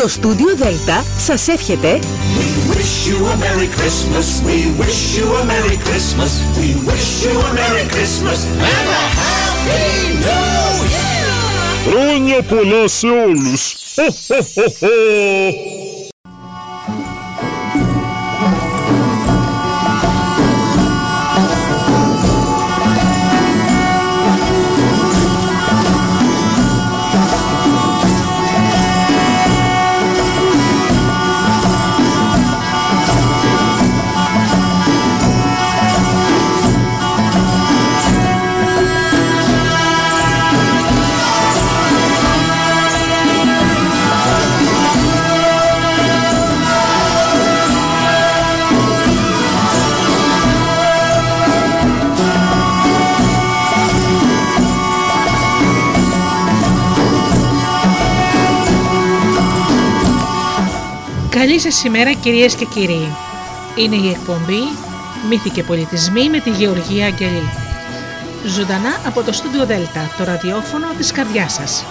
Το στούντιο Δέλτα σας εύχεται We wish you a Merry Christmas, we wish you a Merry Christmas, we wish you a Merry Christmas and a Happy New Year! Χρόνια πολλά σε όλους! Ho, ho, ho, ho. Καλή σας ημέρα κυρίες και κύριοι. Είναι η εκπομπή Μύθοι και Πολιτισμοί με τη Γεωργία Αγγελή. Ζωντανά από το στούντιο Δέλτα, το ραδιόφωνο της καρδιάς σας.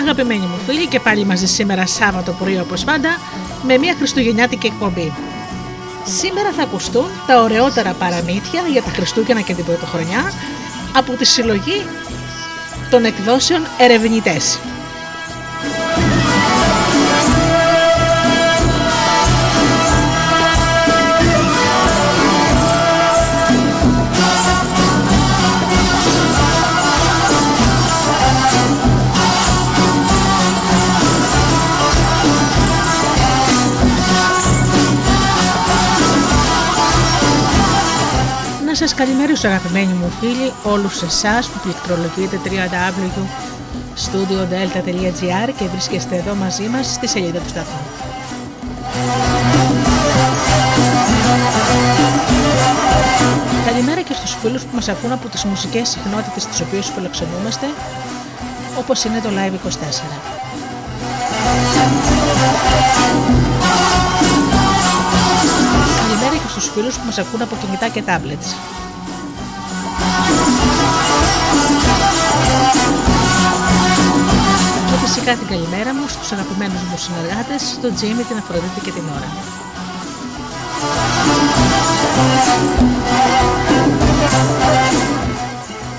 Αγαπημένοι μου φίλοι και πάλι μαζί σήμερα Σάββατο πρωί όπως πάντα με μια χριστουγεννιάτικη εκπομπή. Σήμερα θα ακουστούν τα ωραιότερα παραμύθια για τα Χριστούγεννα και την Πρωτοχρονιά από τη συλλογή των εκδόσεων ερευνητές. Να σας καλημερίσω αγαπημένοι μου φίλοι, όλους εσάς που πληκτρολογείτε www.studiodelta.gr και βρίσκεστε εδώ μαζί μας στη σελίδα του σταθμού. Καλημέρα και στους φίλους που μας ακούν από τις μουσικές συχνότητες τις οποίες φιλοξενούμαστε, όπως είναι το Live 24. Στους φίλους που μας ακούν από κινητά και tablets. Και φυσικά την καλημέρα μου στους αγαπημένους μου συνεργάτες, τον Τζίμι, την Αφροδίτη και την Ώρα.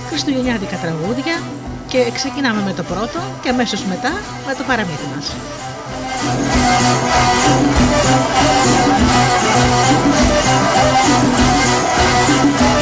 Χριστουγεννιάτικα τραγούδια και ξεκινάμε με το πρώτο και αμέσως μετά με το παραμύθι μας. Thank you.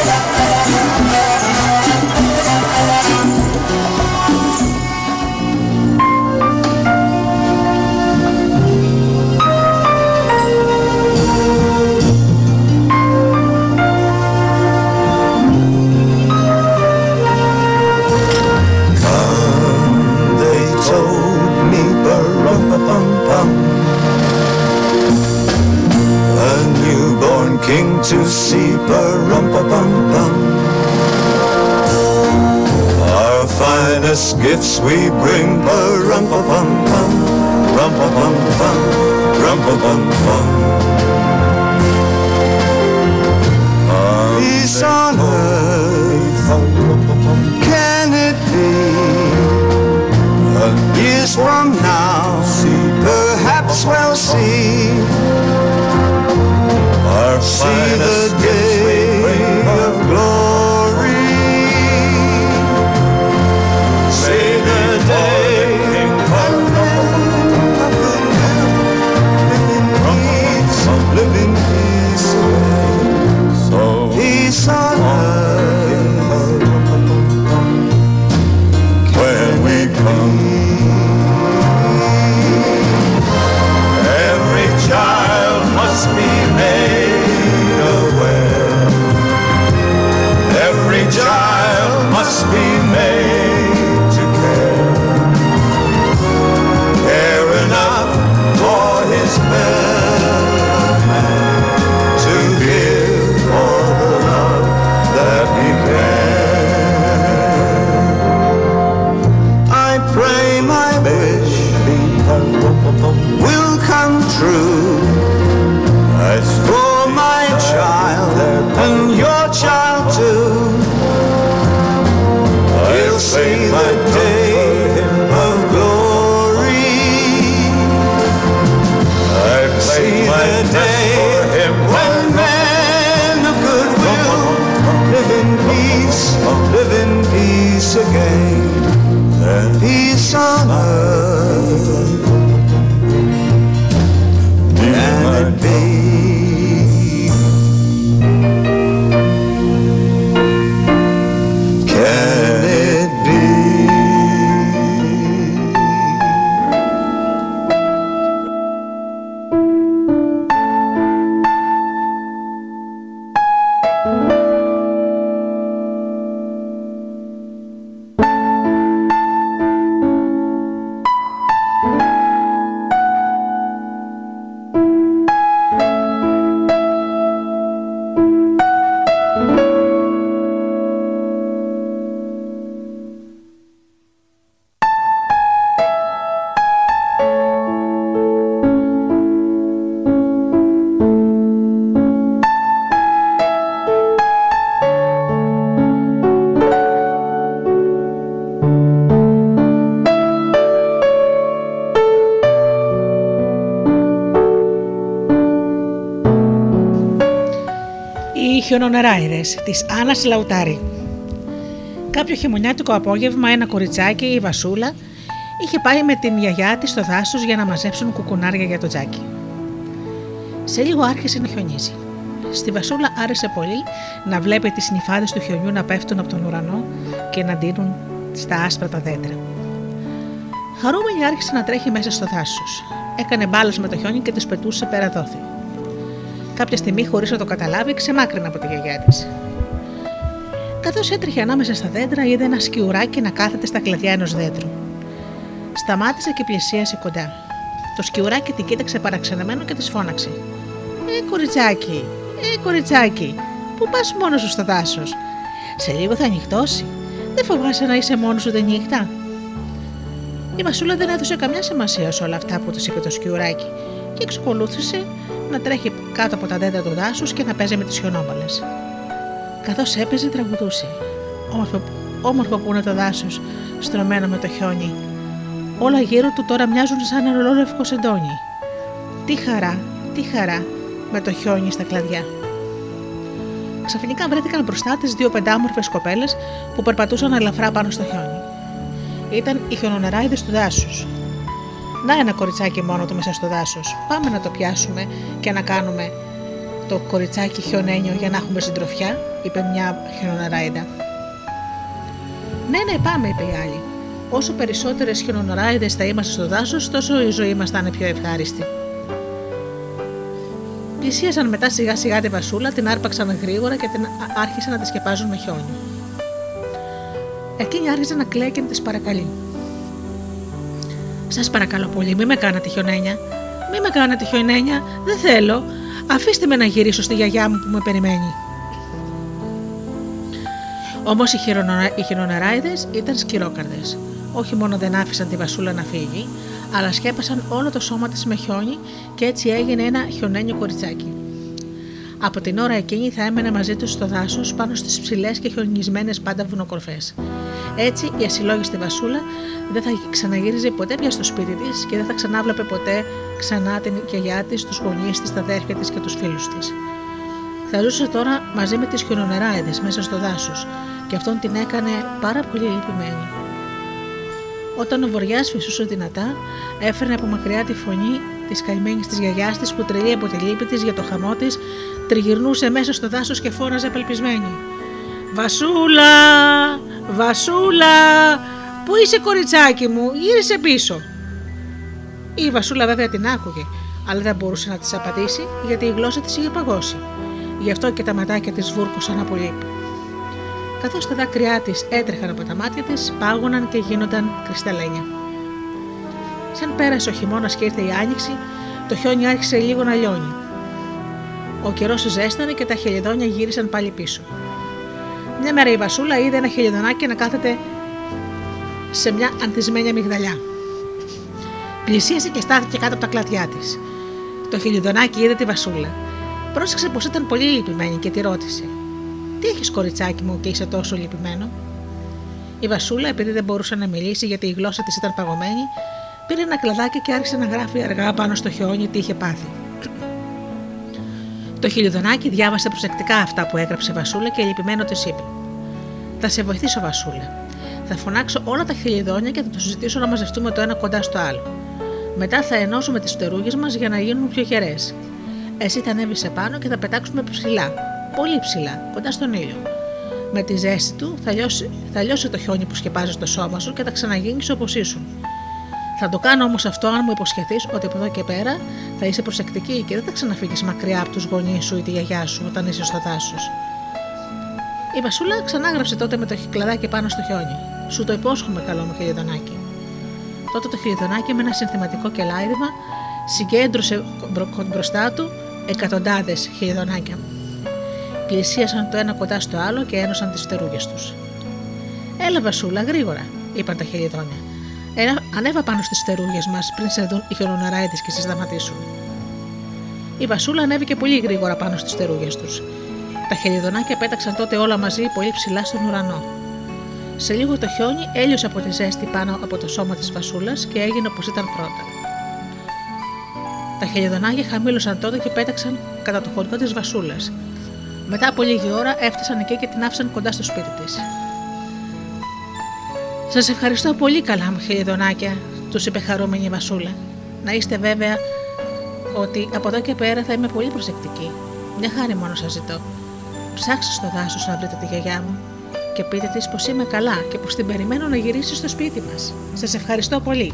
King to see ba-rum-ba-bum-bum. Our finest gifts we bring ba-rum-ba-bum-bum Rum-ba-bum-bum, rum-ba-bum-bum. Peace on earth, can it be? Years from now, perhaps we'll see. See the Οι χιονονεράιδες της Άννας Λαουτάρη. Κάποιο χειμωνιάτικο απόγευμα ένα κοριτσάκι, η Βασούλα, είχε πάει με την γιαγιά της στο δάσος για να μαζέψουν κουκουνάρια για το τζάκι. Σε λίγο άρχισε να χιονίζει. Στη Βασούλα άρεσε πολύ να βλέπει τις νυφάδες του χιονιού να πέφτουν από τον ουρανό και να ντύνουν στα άσπρα τα δέντρα. Χαρούμενη άρχισε να τρέχει μέσα στο δάσος. Έκανε μπάλες με το χιόνι και τις πετούσε πέρα δόθη. Κάποια στιγμή, χωρίς να το καταλάβει, ξεμάκρυνε από τη γιαγιά της. Καθώς έτρεχε ανάμεσα στα δέντρα, είδε ένα σκιουράκι να κάθεται στα κλαδιά ενός δέντρου. Σταμάτησε και πλησίασε κοντά. Το σκιουράκι την κοίταξε παραξενεμένο και της φώναξε. Ε, κοριτσάκι, ε, κοριτσάκι, πού πας μόνος σου στο δάσος; Σε λίγο θα νυχτώσει. Δεν φοβάσαι να είσαι μόνος σου τη νύχτα; Η Βασούλα δεν έδωσε καμιά σημασία σε όλα αυτά που της είπε το σκιουράκι και εξακολούθησε να τρέχει κάτω από τα δέντρα του δάσους και να παίζει με τις χιονόμπαλες. Καθώς έπαιζε, τραγουδούσε. Όμορφο, όμορφο που είναι το δάσος, στρωμένο με το χιόνι. Όλα γύρω του τώρα μοιάζουν σαν ένα ολόλευκο σεντόνι. Τι χαρά, τι χαρά, με το χιόνι στα κλαδιά. Ξαφνικά βρέθηκαν μπροστά τη δύο πεντάμορφες κοπέλες που περπατούσαν ελαφρά πάνω στο χιόνι. Ήταν οι χιονονεράιδες του δάσους. Να ένα κοριτσάκι μόνο του μέσα στο δάσος. Πάμε να το πιάσουμε και να κάνουμε το κοριτσάκι χιονένιο για να έχουμε συντροφιά, είπε μια χιονονεράιδα. Ναι, ναι, πάμε, είπε η άλλη. Όσο περισσότερες χιονονεράιδε θα είμαστε στο δάσος, τόσο η ζωή μας θα είναι πιο ευχάριστη. Πλησίασαν μετά σιγά σιγά τη βασούλα, την άρπαξαν γρήγορα και την άρχισαν να τη σκεπάζουν με χιόνι. Εκείνη άρχισε να κλαίει και να τη παρακαλεί. Σας παρακαλώ πολύ, μην με κάνατε χιονένια. Μην με κάνατε χιονένια, δεν θέλω. Αφήστε με να γυρίσω στη γιαγιά μου που με περιμένει. Όμως οι, χειρονορα... οι χειροναράιδε ήταν σκυρόκαρδες. Όχι μόνο δεν άφησαν τη βασούλα να φύγει, αλλά σκέπασαν όλο το σώμα της με χιόνι και έτσι έγινε ένα χιονένιο κοριτσάκι. Από την ώρα εκείνη θα έμενε μαζί τους στο δάσος πάνω στις ψηλές και χιονισμένες πάντα βουνοκορφές. Έτσι η ασυλλόγιστη Βασούλα δεν θα ξαναγύριζε ποτέ πια στο σπίτι της και δεν θα ξανάβλεπε ποτέ ξανά την γιαγιά της, τους γονείς της, τα αδέρφια της και τους φίλους της. Θα ζούσε τώρα μαζί με τις χιονονεράιδε μέσα στο δάσος και αυτόν την έκανε πάρα πολύ λυπημένη. Όταν ο βορειά φυσούσε δυνατά, έφερνε από μακριά τη φωνή της καημένη της γιαγιάς της που τρελή από τη λύπη της για το χαμό της, τριγυρνούσε μέσα στο δάσος και φώναζε απελπισμένη. Βασούλα! Βασούλα! Πού είσαι κοριτσάκι μου, γύρισε πίσω. Η Βασούλα βέβαια την άκουγε, αλλά δεν μπορούσε να της απαντήσει γιατί η γλώσσα της είχε παγώσει. Γι' αυτό και τα ματάκια της βούρκωσαν από λύπη. Καθώς τα δάκρυά της έτρεχαν από τα μάτια της, πάγωναν και γίνονταν κρυσταλλένια. Σαν πέρασε ο χειμώνας και ήρθε η άνοιξη, το χιόνι άρχισε λίγο να λιώνει. Ο καιρός ζέστανε και τα χελιδόνια γύρισαν πάλι πίσω. Μια μέρα η Βασούλα είδε ένα χελιδονάκι να κάθεται σε μια ανθισμένη αμυγδαλιά. Πλησίασε και στάθηκε κάτω από τα κλαδιά της. Το χελιδονάκι είδε τη Βασούλα. Πρόσεξε πως ήταν πολύ λυπημένη και τη ρώτησε: Τι έχεις κοριτσάκι μου και είσαι τόσο λυπημένο; Η Βασούλα, επειδή δεν μπορούσε να μιλήσει γιατί η γλώσσα της ήταν παγωμένη, πήρε ένα κλαδάκι και άρχισε να γράφει αργά πάνω στο χιόνι τι είχε πάθει. Το χιλιδονάκι διάβασε προσεκτικά αυτά που έγραψε η Βασούλα και λυπημένο της είπε: Θα σε βοηθήσω, Βασούλα. Θα φωνάξω όλα τα χιλιδόνια και θα τους ζητήσω να μαζευτούμε το ένα κοντά στο άλλο. Μετά θα ενώσουμε τις φτερούγες μας για να γίνουν πιο γερέ. Εσύ θα ανέβεις επάνω και θα πετάξουμε ψηλά, πολύ ψηλά, κοντά στον ήλιο. Με τη ζέστη του θα λιώσει, θα λιώσει το χιόνι που σκεπάζεις στο σώμα σου και θα ξαναγίνεις όπως ήσουν. Θα το κάνω όμως αυτό αν μου υποσχεθείς ότι από εδώ και πέρα θα είσαι προσεκτική και δεν θα ξαναφύγεις μακριά από τους γονείς σου ή τη γιαγιά σου όταν είσαι στο δάσος. Η Βασούλα ξανάγραψε τότε με το κλαδάκι πάνω στο χιόνι. Σου το υπόσχομαι, καλό μου χιλιδονάκι. Τότε το χιλιδονάκι με ένα συνθηματικό κελάιδημα συγκέντρωσε μπροστά του εκατοντάδες χιλιδονάκια. Πλησίασαν το ένα κοντά στο άλλο και ένωσαν τις φτερούγες τους. Έλα, Βασούλα, γρήγορα, είπαν τα χιλιδόνια. Έλα, ανέβα πάνω στις φτερούγες μας πριν σε δουν οι χιονονοράιδε και σε σταματήσουν. Η Βασούλα ανέβηκε πολύ γρήγορα πάνω στις φτερούγες τους. Τα χελιδονάκια πέταξαν τότε όλα μαζί πολύ ψηλά στον ουρανό. Σε λίγο το χιόνι έλειωσε από τη ζέστη πάνω από το σώμα της Βασούλας και έγινε όπως ήταν πρώτα. Τα χελιδονάκια χαμήλωσαν τότε και πέταξαν κατά το χωριό της Βασούλας. Μετά από λίγη ώρα έφτασαν εκεί και την άφησαν κοντά στο σπίτι της. Σας ευχαριστώ πολύ καλά μου χελιδονάκια, τους είπε χαρούμενη η Βασούλα. Να είστε βέβαια ότι από εδώ και πέρα θα είμαι πολύ προσεκτική. Μια χάρη μόνο σας ζητώ. Ψάξτε στο δάσος να βρείτε τη γιαγιά μου και πείτε της πως είμαι καλά και πως την περιμένω να γυρίσει στο σπίτι μας. Σας ευχαριστώ πολύ.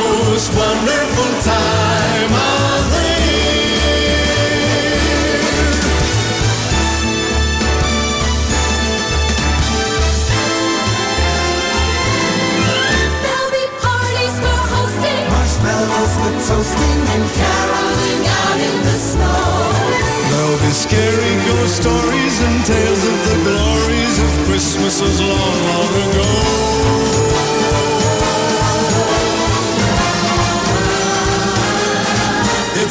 wonderful time of the year. There'll be parties for hosting, marshmallows for toasting, and caroling out in the snow. There'll be scary ghost stories and tales of the glories of Christmases long, long ago.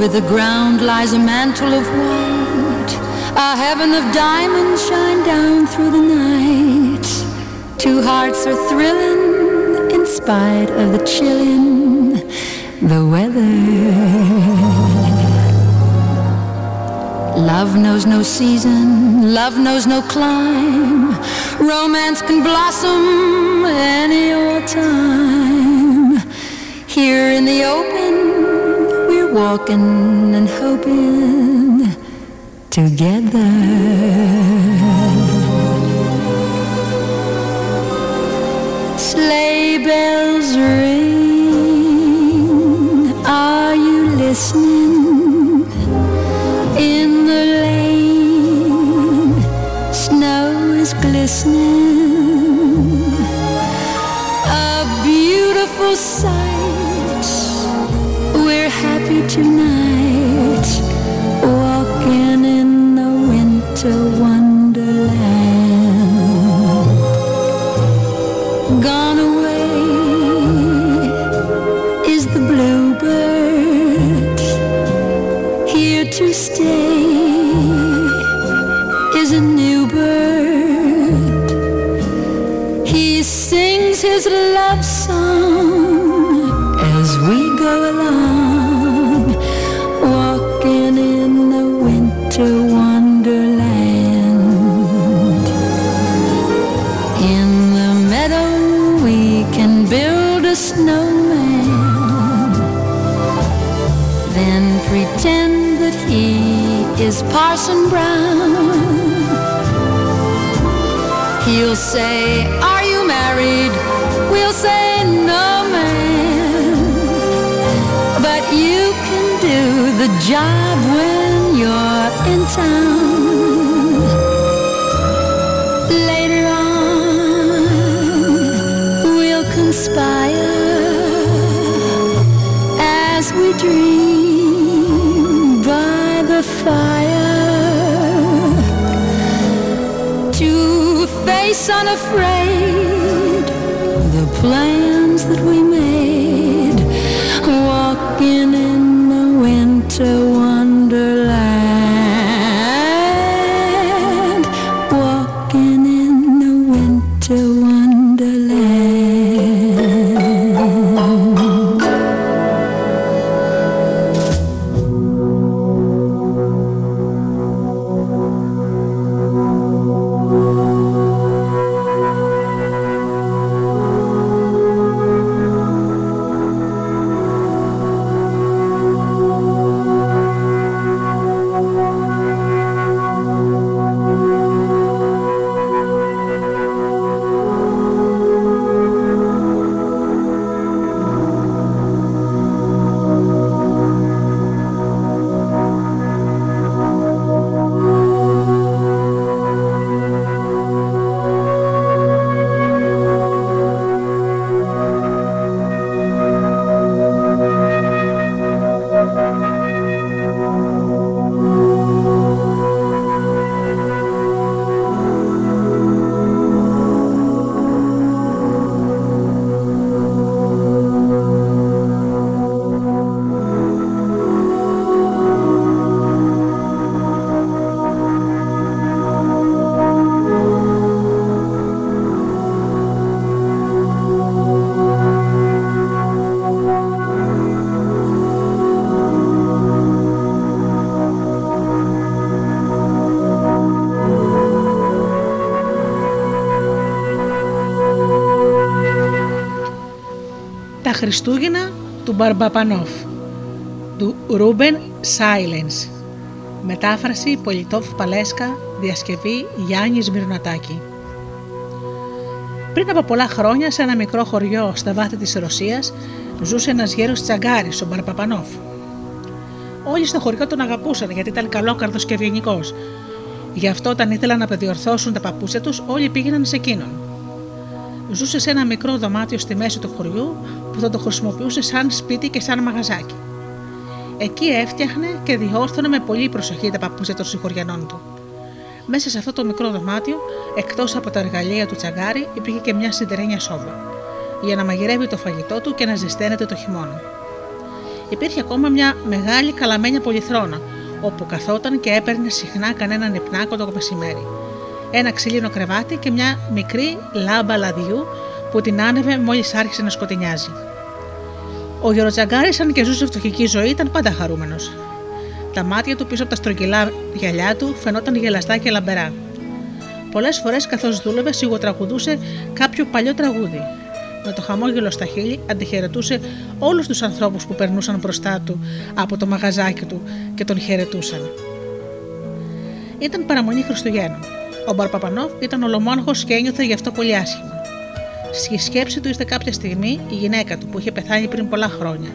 Over the ground lies a mantle of white. A heaven of diamonds shine down through the night. Two hearts are thrilling in spite of the chilling, the weather. Love knows no season, love knows no clime. Romance can blossom any old time. Here in the open, walking and hoping together. Sleigh bells ring. Are you listening? In the lane, snow is glistening. Tonight, Parson Brown. He'll say, Are you married? We'll say, No, man. But you can do the job when you're in town. Later on, we'll conspire as we dream by the fire face unafraid. The plans that we made, Χριστούγεννα του Μπαρμπαπανόφ του Ρούμπεν Σάιλενς Μετάφραση Πολιτόφ Παλέσκα, διασκευή Γιάννης Μυρνατάκη. Πριν από πολλά χρόνια, σε ένα μικρό χωριό στα βάθη της Ρωσίας, ζούσε ένας γέρος τσαγκάρης, ο Μπαρπαπανόφ. Όλοι στο χωριό τον αγαπούσαν γιατί ήταν καλόκαρδος και ευγενικός. Γι' αυτό, όταν ήθελαν να παιδιορθώσουν τα παππούσια τους, όλοι πήγαιναν σε εκείνον. Ζούσε σε ένα μικρό δωμάτιο στη μέση του χωριού που θα το χρησιμοποιούσε σαν σπίτι και σαν μαγαζάκι. Εκεί έφτιαχνε και διόρθωνε με πολύ προσοχή τα παππούσια των συγχωριανών του. Μέσα σε αυτό το μικρό δωμάτιο, εκτός από τα εργαλεία του τσαγκάρι, υπήρχε και μια σιδερένια σόβα, για να μαγειρεύει το φαγητό του και να ζεσταίνεται το χειμώνα. Υπήρχε ακόμα μια μεγάλη καλαμένια πολυθρόνα, όπου καθόταν και έπαιρνε συχνά κανέναν υπνάκο το μεσημέρι. Ένα ξύλινο κρεβάτι και μια μικρή λάμπα λαδιού που την άνεβε μόλις άρχισε να σκοτεινιάζει. Ο Γεροτσαγκάρη, αν και ζούσε φτωχική ζωή, ήταν πάντα χαρούμενος. Τα μάτια του πίσω από τα στρογγυλά γυαλιά του φαινόταν γελαστά και λαμπερά. Πολλές φορές, καθώς δούλευε, σιγοτραγουδούσε κάποιο παλιό τραγούδι. Με το χαμόγελο στα χείλη αντιχαιρετούσε όλους τους ανθρώπους που περνούσαν μπροστά του από το μαγαζάκι του και τον χαιρετούσαν. Ήταν παραμονή Χριστουγέννων. Ο Μπαρπαπανόφ ήταν ολομόναχος και ένιωθε γι' αυτό πολύ άσχημα. Στη σκέψη του ήρθε κάποια στιγμή η γυναίκα του που είχε πεθάνει πριν πολλά χρόνια.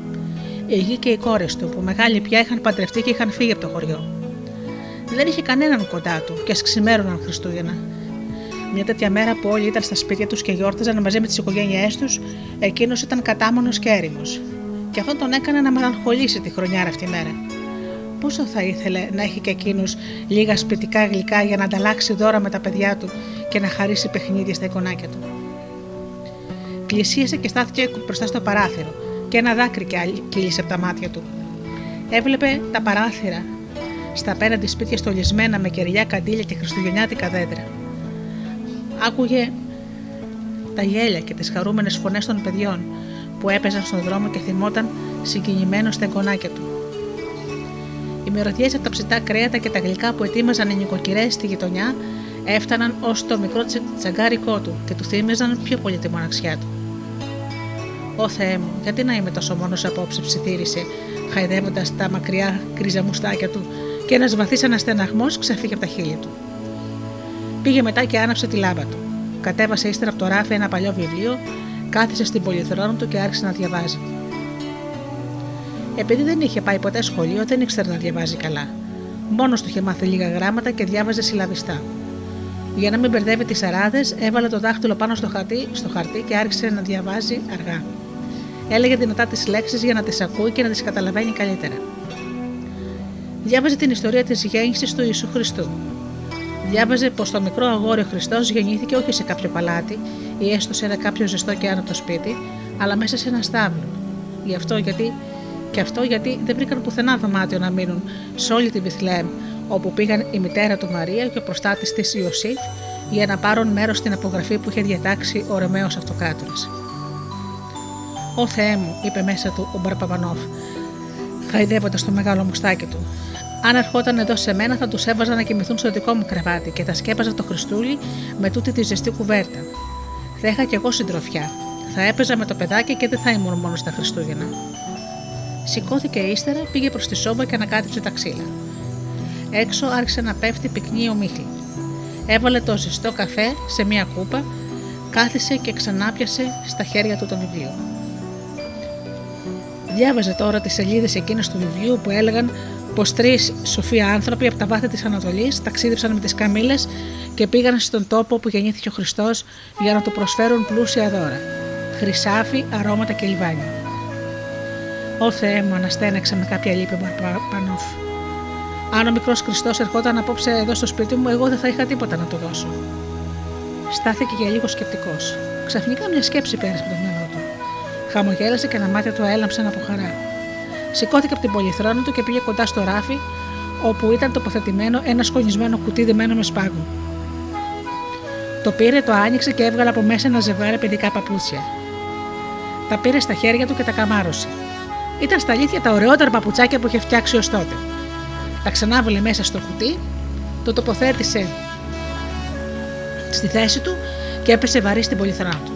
Η γη και οι κόρες του που μεγάλοι πια είχαν παντρευτεί και είχαν φύγει από το χωριό. Δεν είχε κανέναν κοντά του και ας ξημέρωναν Χριστούγεννα. Μια τέτοια μέρα που όλοι ήταν στα σπίτια τους και γιόρταζαν μαζί με τις οικογένειές τους, εκείνος ήταν κατάμονος και έρημος. Και αυτό τον έκανε να μελαγχολήσει τη χρονιά αυτή μέρα. Πόσο θα ήθελε να έχει και εκείνος λίγα σπιτικά γλυκά για να ανταλλάξει δώρα με τα παιδιά του και να χαρίσει παιχνίδια στα εικονάκια του. Πλησίασε και στάθηκε μπροστά στο παράθυρο και ένα δάκρυ κύλησε από τα μάτια του. Έβλεπε τα παράθυρα στα απέναντι σπίτια στολισμένα με κεριά, καντήλια και χριστουγεννιάτικα δέντρα. Άκουγε τα γέλια και τις χαρούμενες φωνές των παιδιών που έπαιζαν στον δρόμο και θυμόταν συγκινημένο στα εγγονάκια του. Οι μυρωδιές από τα ψητά κρέατα και τα γλυκά που ετοίμαζαν οι νοικοκυρές στη γειτονιά έφταναν ως το μικρό τσαγκάρικό του και του θύμιζαν πιο πολύ τη μοναξιά του. Ω Θεέ μου, γιατί να είμαι τόσο μόνος απόψε, ψιθύρισε, χαϊδεύοντας τα μακριά κρίζα μουστάκια του και ένας βαθύς αναστεναγμό ξεφύγε από τα χείλη του. Πήγε μετά και άναψε τη λάμπα του. Κατέβασε ύστερα από το ράφι ένα παλιό βιβλίο, κάθισε στην πολυθρόνα του και άρχισε να διαβάζει. Επειδή δεν είχε πάει ποτέ σχολείο, δεν ήξερε να διαβάζει καλά. Μόνος του είχε μάθει λίγα γράμματα και διάβαζε συλλαβιστά. Για να μην μπερδεύει τις αράδες, έβαλε το δάχτυλο πάνω στο χαρτί, στο χαρτί και άρχισε να διαβάζει αργά. Έλεγε δυνατά τις λέξεις για να τις ακούει και να τις καταλαβαίνει καλύτερα. Διάβαζε την ιστορία της γέννησης του Ιησού Χριστού. Διάβαζε πως το μικρό αγόρι ο Χριστός γεννήθηκε όχι σε κάποιο παλάτι ή έστω σε ένα κάποιο ζεστό και άνετο σπίτι, αλλά μέσα σε ένα στάβλο. Γι' αυτό γιατί και αυτό γιατί δεν βρήκαν πουθενά δωμάτιο να μείνουν σε όλη τη Βιθλέμ, όπου πήγαν η μητέρα του Μαρία και ο προστάτης της Ιωσήφ για να πάρουν μέρος στην απογραφή που είχε διατάξει ο Ρεμαίο Αυτοκράτορας. Ω Θεέ μου, είπε μέσα του ο Μπαρπαπανόφ, χαϊδεύοντας το μεγάλο μουστάκι του. Αν ερχόταν εδώ σε μένα, θα τους έβαζα να κοιμηθούν στο δικό μου κρεβάτι και θα σκέπαζα το Χριστούλη με τούτη τη ζεστή κουβέρτα. Θα είχα κι εγώ συντροφιά. Θα έπαιζα με το παιδάκι και δεν θα ήμουν μόνος στα Χριστούγεννα. Σηκώθηκε ύστερα, πήγε προς τη σόμπα και ανακάτεψε τα ξύλα. Έξω άρχισε να πέφτει πυκνή ομίχλη. Έβαλε το ζεστό καφέ σε μία κούπα, κάθισε και ξανάπιασε στα χέρια του το βιβλίο. Διάβαζε τώρα τις σελίδες εκείνες του βιβλίου που έλεγαν πως τρεις σοφοί άνθρωποι από τα βάθη της Ανατολής ταξίδεψαν με τις καμίλε και πήγαν στον τόπο που γεννήθηκε ο Χριστός για να του προσφέρουν πλούσια δώρα. Χρυσάφι, αρώματα και λιβάνια. Ω Θεέ μου, αναστέναξε με κάποια λύπη Πανόφ. Αν ο μικρός Χριστός ερχόταν απόψε εδώ στο σπίτι μου, εγώ δεν θα είχα τίποτα να του δώσω. Στάθηκε για λίγο σκεπτικός. Ξαφνικά μια σκέψη πέρασε από το μυαλό του. Χαμογέλασε και τα μάτια του έλαμψαν από χαρά. Σηκώθηκε από την πολυθρόνα του και πήγε κοντά στο ράφι, όπου ήταν τοποθετημένο ένα σκονισμένο κουτί δεμένο με σπάγκο. Το πήρε, το άνοιξε και έβγαλε από μέσα ένα ζευγάρι παιδικά παπούτσια. Τα πήρε στα χέρια του και τα καμάρωσε. Ήταν στα αλήθεια τα ωραιότερα παπουτσάκια που είχε φτιάξει ως τότε. Τα ξανάβολε μέσα στο κουτί, το τοποθέτησε στη θέση του και έπεσε βαρύ στην πολυθρόνα του.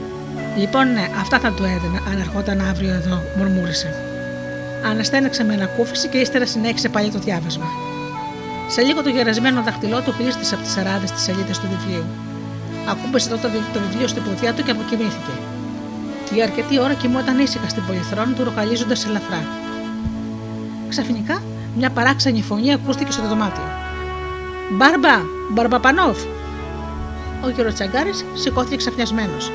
Λοιπόν, ναι, αυτά θα του έδινα αν ερχόταν αύριο εδώ, μουρμούρισε. Αναστέναξε με ανακούφιση και ύστερα συνέχισε πάλι το διάβασμα. Σε λίγο το γερασμένο δαχτυλό του πλήστησε από τις αράδες της σελίδας του βιβλίου. Ακούμπησε τότε το βιβλίο στην ποδιά του και αποκοιμήθηκε. Για αρκετή ώρα κοιμόταν ήσυχα στην πολυθρόνα του, ροκαλίζοντα ελαφρά. Ξαφνικά, μια παράξενη φωνή ακούστηκε στο δωμάτιο. Μπάρμπα, Μπαρμπαπανόφ! Ο γεροτσαγκάρης σηκώθηκε ξαφνιασμένος.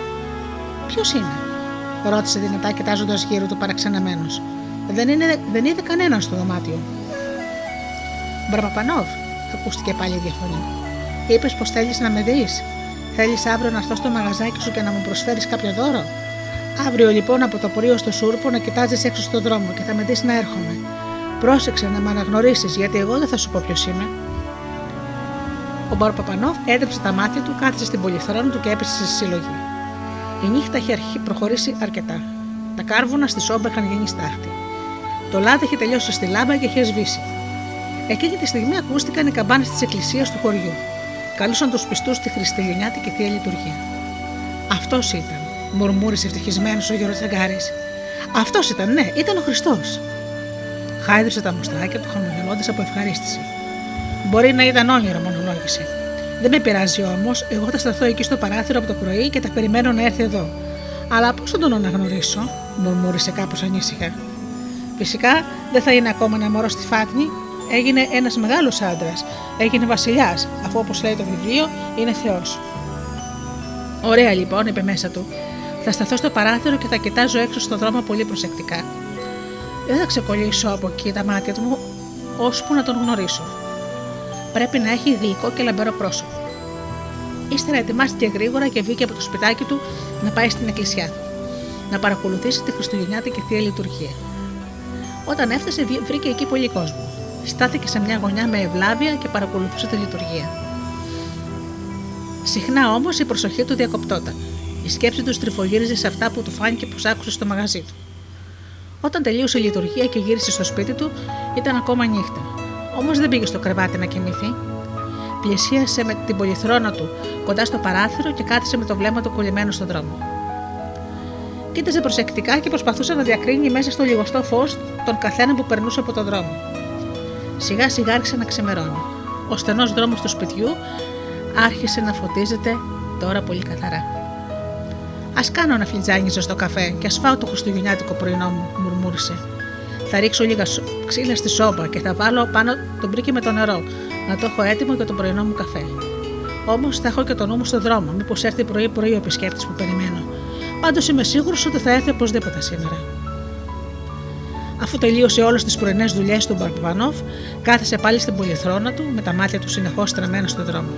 Ποιος είναι, ρώτησε δυνατά κοιτάζοντας γύρω του παραξενεμένος. Δεν, είναι, δεν είδε κανέναν στο δωμάτιο. Μπαρμπαπανόφ, ακούστηκε πάλι η διαφωνή. Είπες πως θέλεις να με δεις. Θέλεις αύριο να έρθω στο μαγαζάκι σου και να μου προσφέρεις κάποιο δώρο; Αύριο λοιπόν από το πορείο στο Σούρπο να κοιτάζεις έξω στον δρόμο και θα με δεις να έρχομαι. Πρόσεξε να με αναγνωρίσεις, γιατί εγώ δεν θα σου πω ποιος είμαι. Ο Μπαρπαπανόφ έτρεψε τα μάτια του, κάθισε στην πολυθρόνα του και έπεσε σε συλλογή. Η νύχτα είχε προχωρήσει αρκετά. Τα κάρβουνα στη σόμπα είχαν γίνει στάχτη. Το λάδι είχε τελειώσει στη λάμπα και είχε σβήσει. Εκείνη τη στιγμή ακούστηκαν οι καμπάνες της εκκλησίας του χωριού. Καλούσαν τους πιστούς στη Χριστελιανιάτικη θεία λειτουργία. Αυτός ήταν, μουρμούρισε ευτυχισμένος ο Γιώργος Τσαγκάρης. Αυτός ήταν, ναι, ήταν ο Χριστός. Χάιδεψε τα μουστράκια του χαμογελώντας από ευχαρίστηση. Μπορεί να ήταν όνειρο, μονολόγησε. Δεν με πειράζει όμως, εγώ θα σταθώ εκεί στο παράθυρο από το πρωί και τα περιμένω να έρθει εδώ. Αλλά πώς θα τον αναγνωρίσω, μουρμούρισε κάπως ανήσυχα. Φυσικά δεν θα είναι ακόμα ένα μωρό στη φάτνη, έγινε ένας μεγάλος άντρας, έγινε βασιλιάς, αφού όπως λέει το βιβλίο είναι Θεός. Ωραία λοιπόν, είπε μέσα του. Θα σταθώ στο παράθυρο και θα κοιτάζω έξω στον δρόμο πολύ προσεκτικά. Δεν θα ξεκολλήσω από εκεί τα μάτια του, ώσπου να τον γνωρίσω. Πρέπει να έχει γλυκό και λαμπερό πρόσωπο. Ύστερα ετοιμάστηκε γρήγορα και βγήκε από το σπιτάκι του να πάει στην εκκλησιά του. Να παρακολουθήσει τη Χριστουγεννιάτικη θεία λειτουργία. Όταν έφτασε, βρήκε εκεί πολύ κόσμο. Στάθηκε σε μια γωνιά με ευλάβεια και παρακολουθούσε τη λειτουργία. Συχνά όμως η προσοχή του διακοπτόταν. Η σκέψη του στριφογύριζε σε αυτά που του φάνηκε πως άκουσε στο μαγαζί του. Όταν τελείωσε η λειτουργία και γύρισε στο σπίτι του, ήταν ακόμα νύχτα. Όμως δεν πήγε στο κρεβάτι να κοιμηθεί. Πλησίασε με την πολυθρόνα του κοντά στο παράθυρο και κάθισε με το βλέμμα του κολλημένο στον δρόμο. Κοίταζε προσεκτικά και προσπαθούσε να διακρίνει μέσα στο λιγοστό φως τον καθένα που περνούσε από τον δρόμο. Σιγά σιγά άρχισε να ξεμερώνει. Ο στενός δρόμος του σπιτιού άρχισε να φωτίζεται τώρα πολύ καθαρά. Α κάνω ένα φλιτζάνι στο καφέ και ας φάω το χριστουγεννιάτικο πρωινό μου, μουρμούρισε. Θα ρίξω λίγα ξύλα στη σόμπα και θα βάλω πάνω τον πρίκι με το νερό, να το έχω έτοιμο για τον πρωινό μου καφέ. Όμως θα έχω και το νου μου στο δρόμο, μήπως έρθει πρωί-πρωί ο επισκέπτης που περιμένω. Πάντως είμαι σίγουρος ότι θα έρθει οπωσδήποτε σήμερα. Αφού τελείωσε όλες τις πρωινές δουλειές του Μπαρμπανόφ, κάθεσε πάλι στην πολυθρόνα του με τα μάτια του συνεχώς στραμμένα στον δρόμο.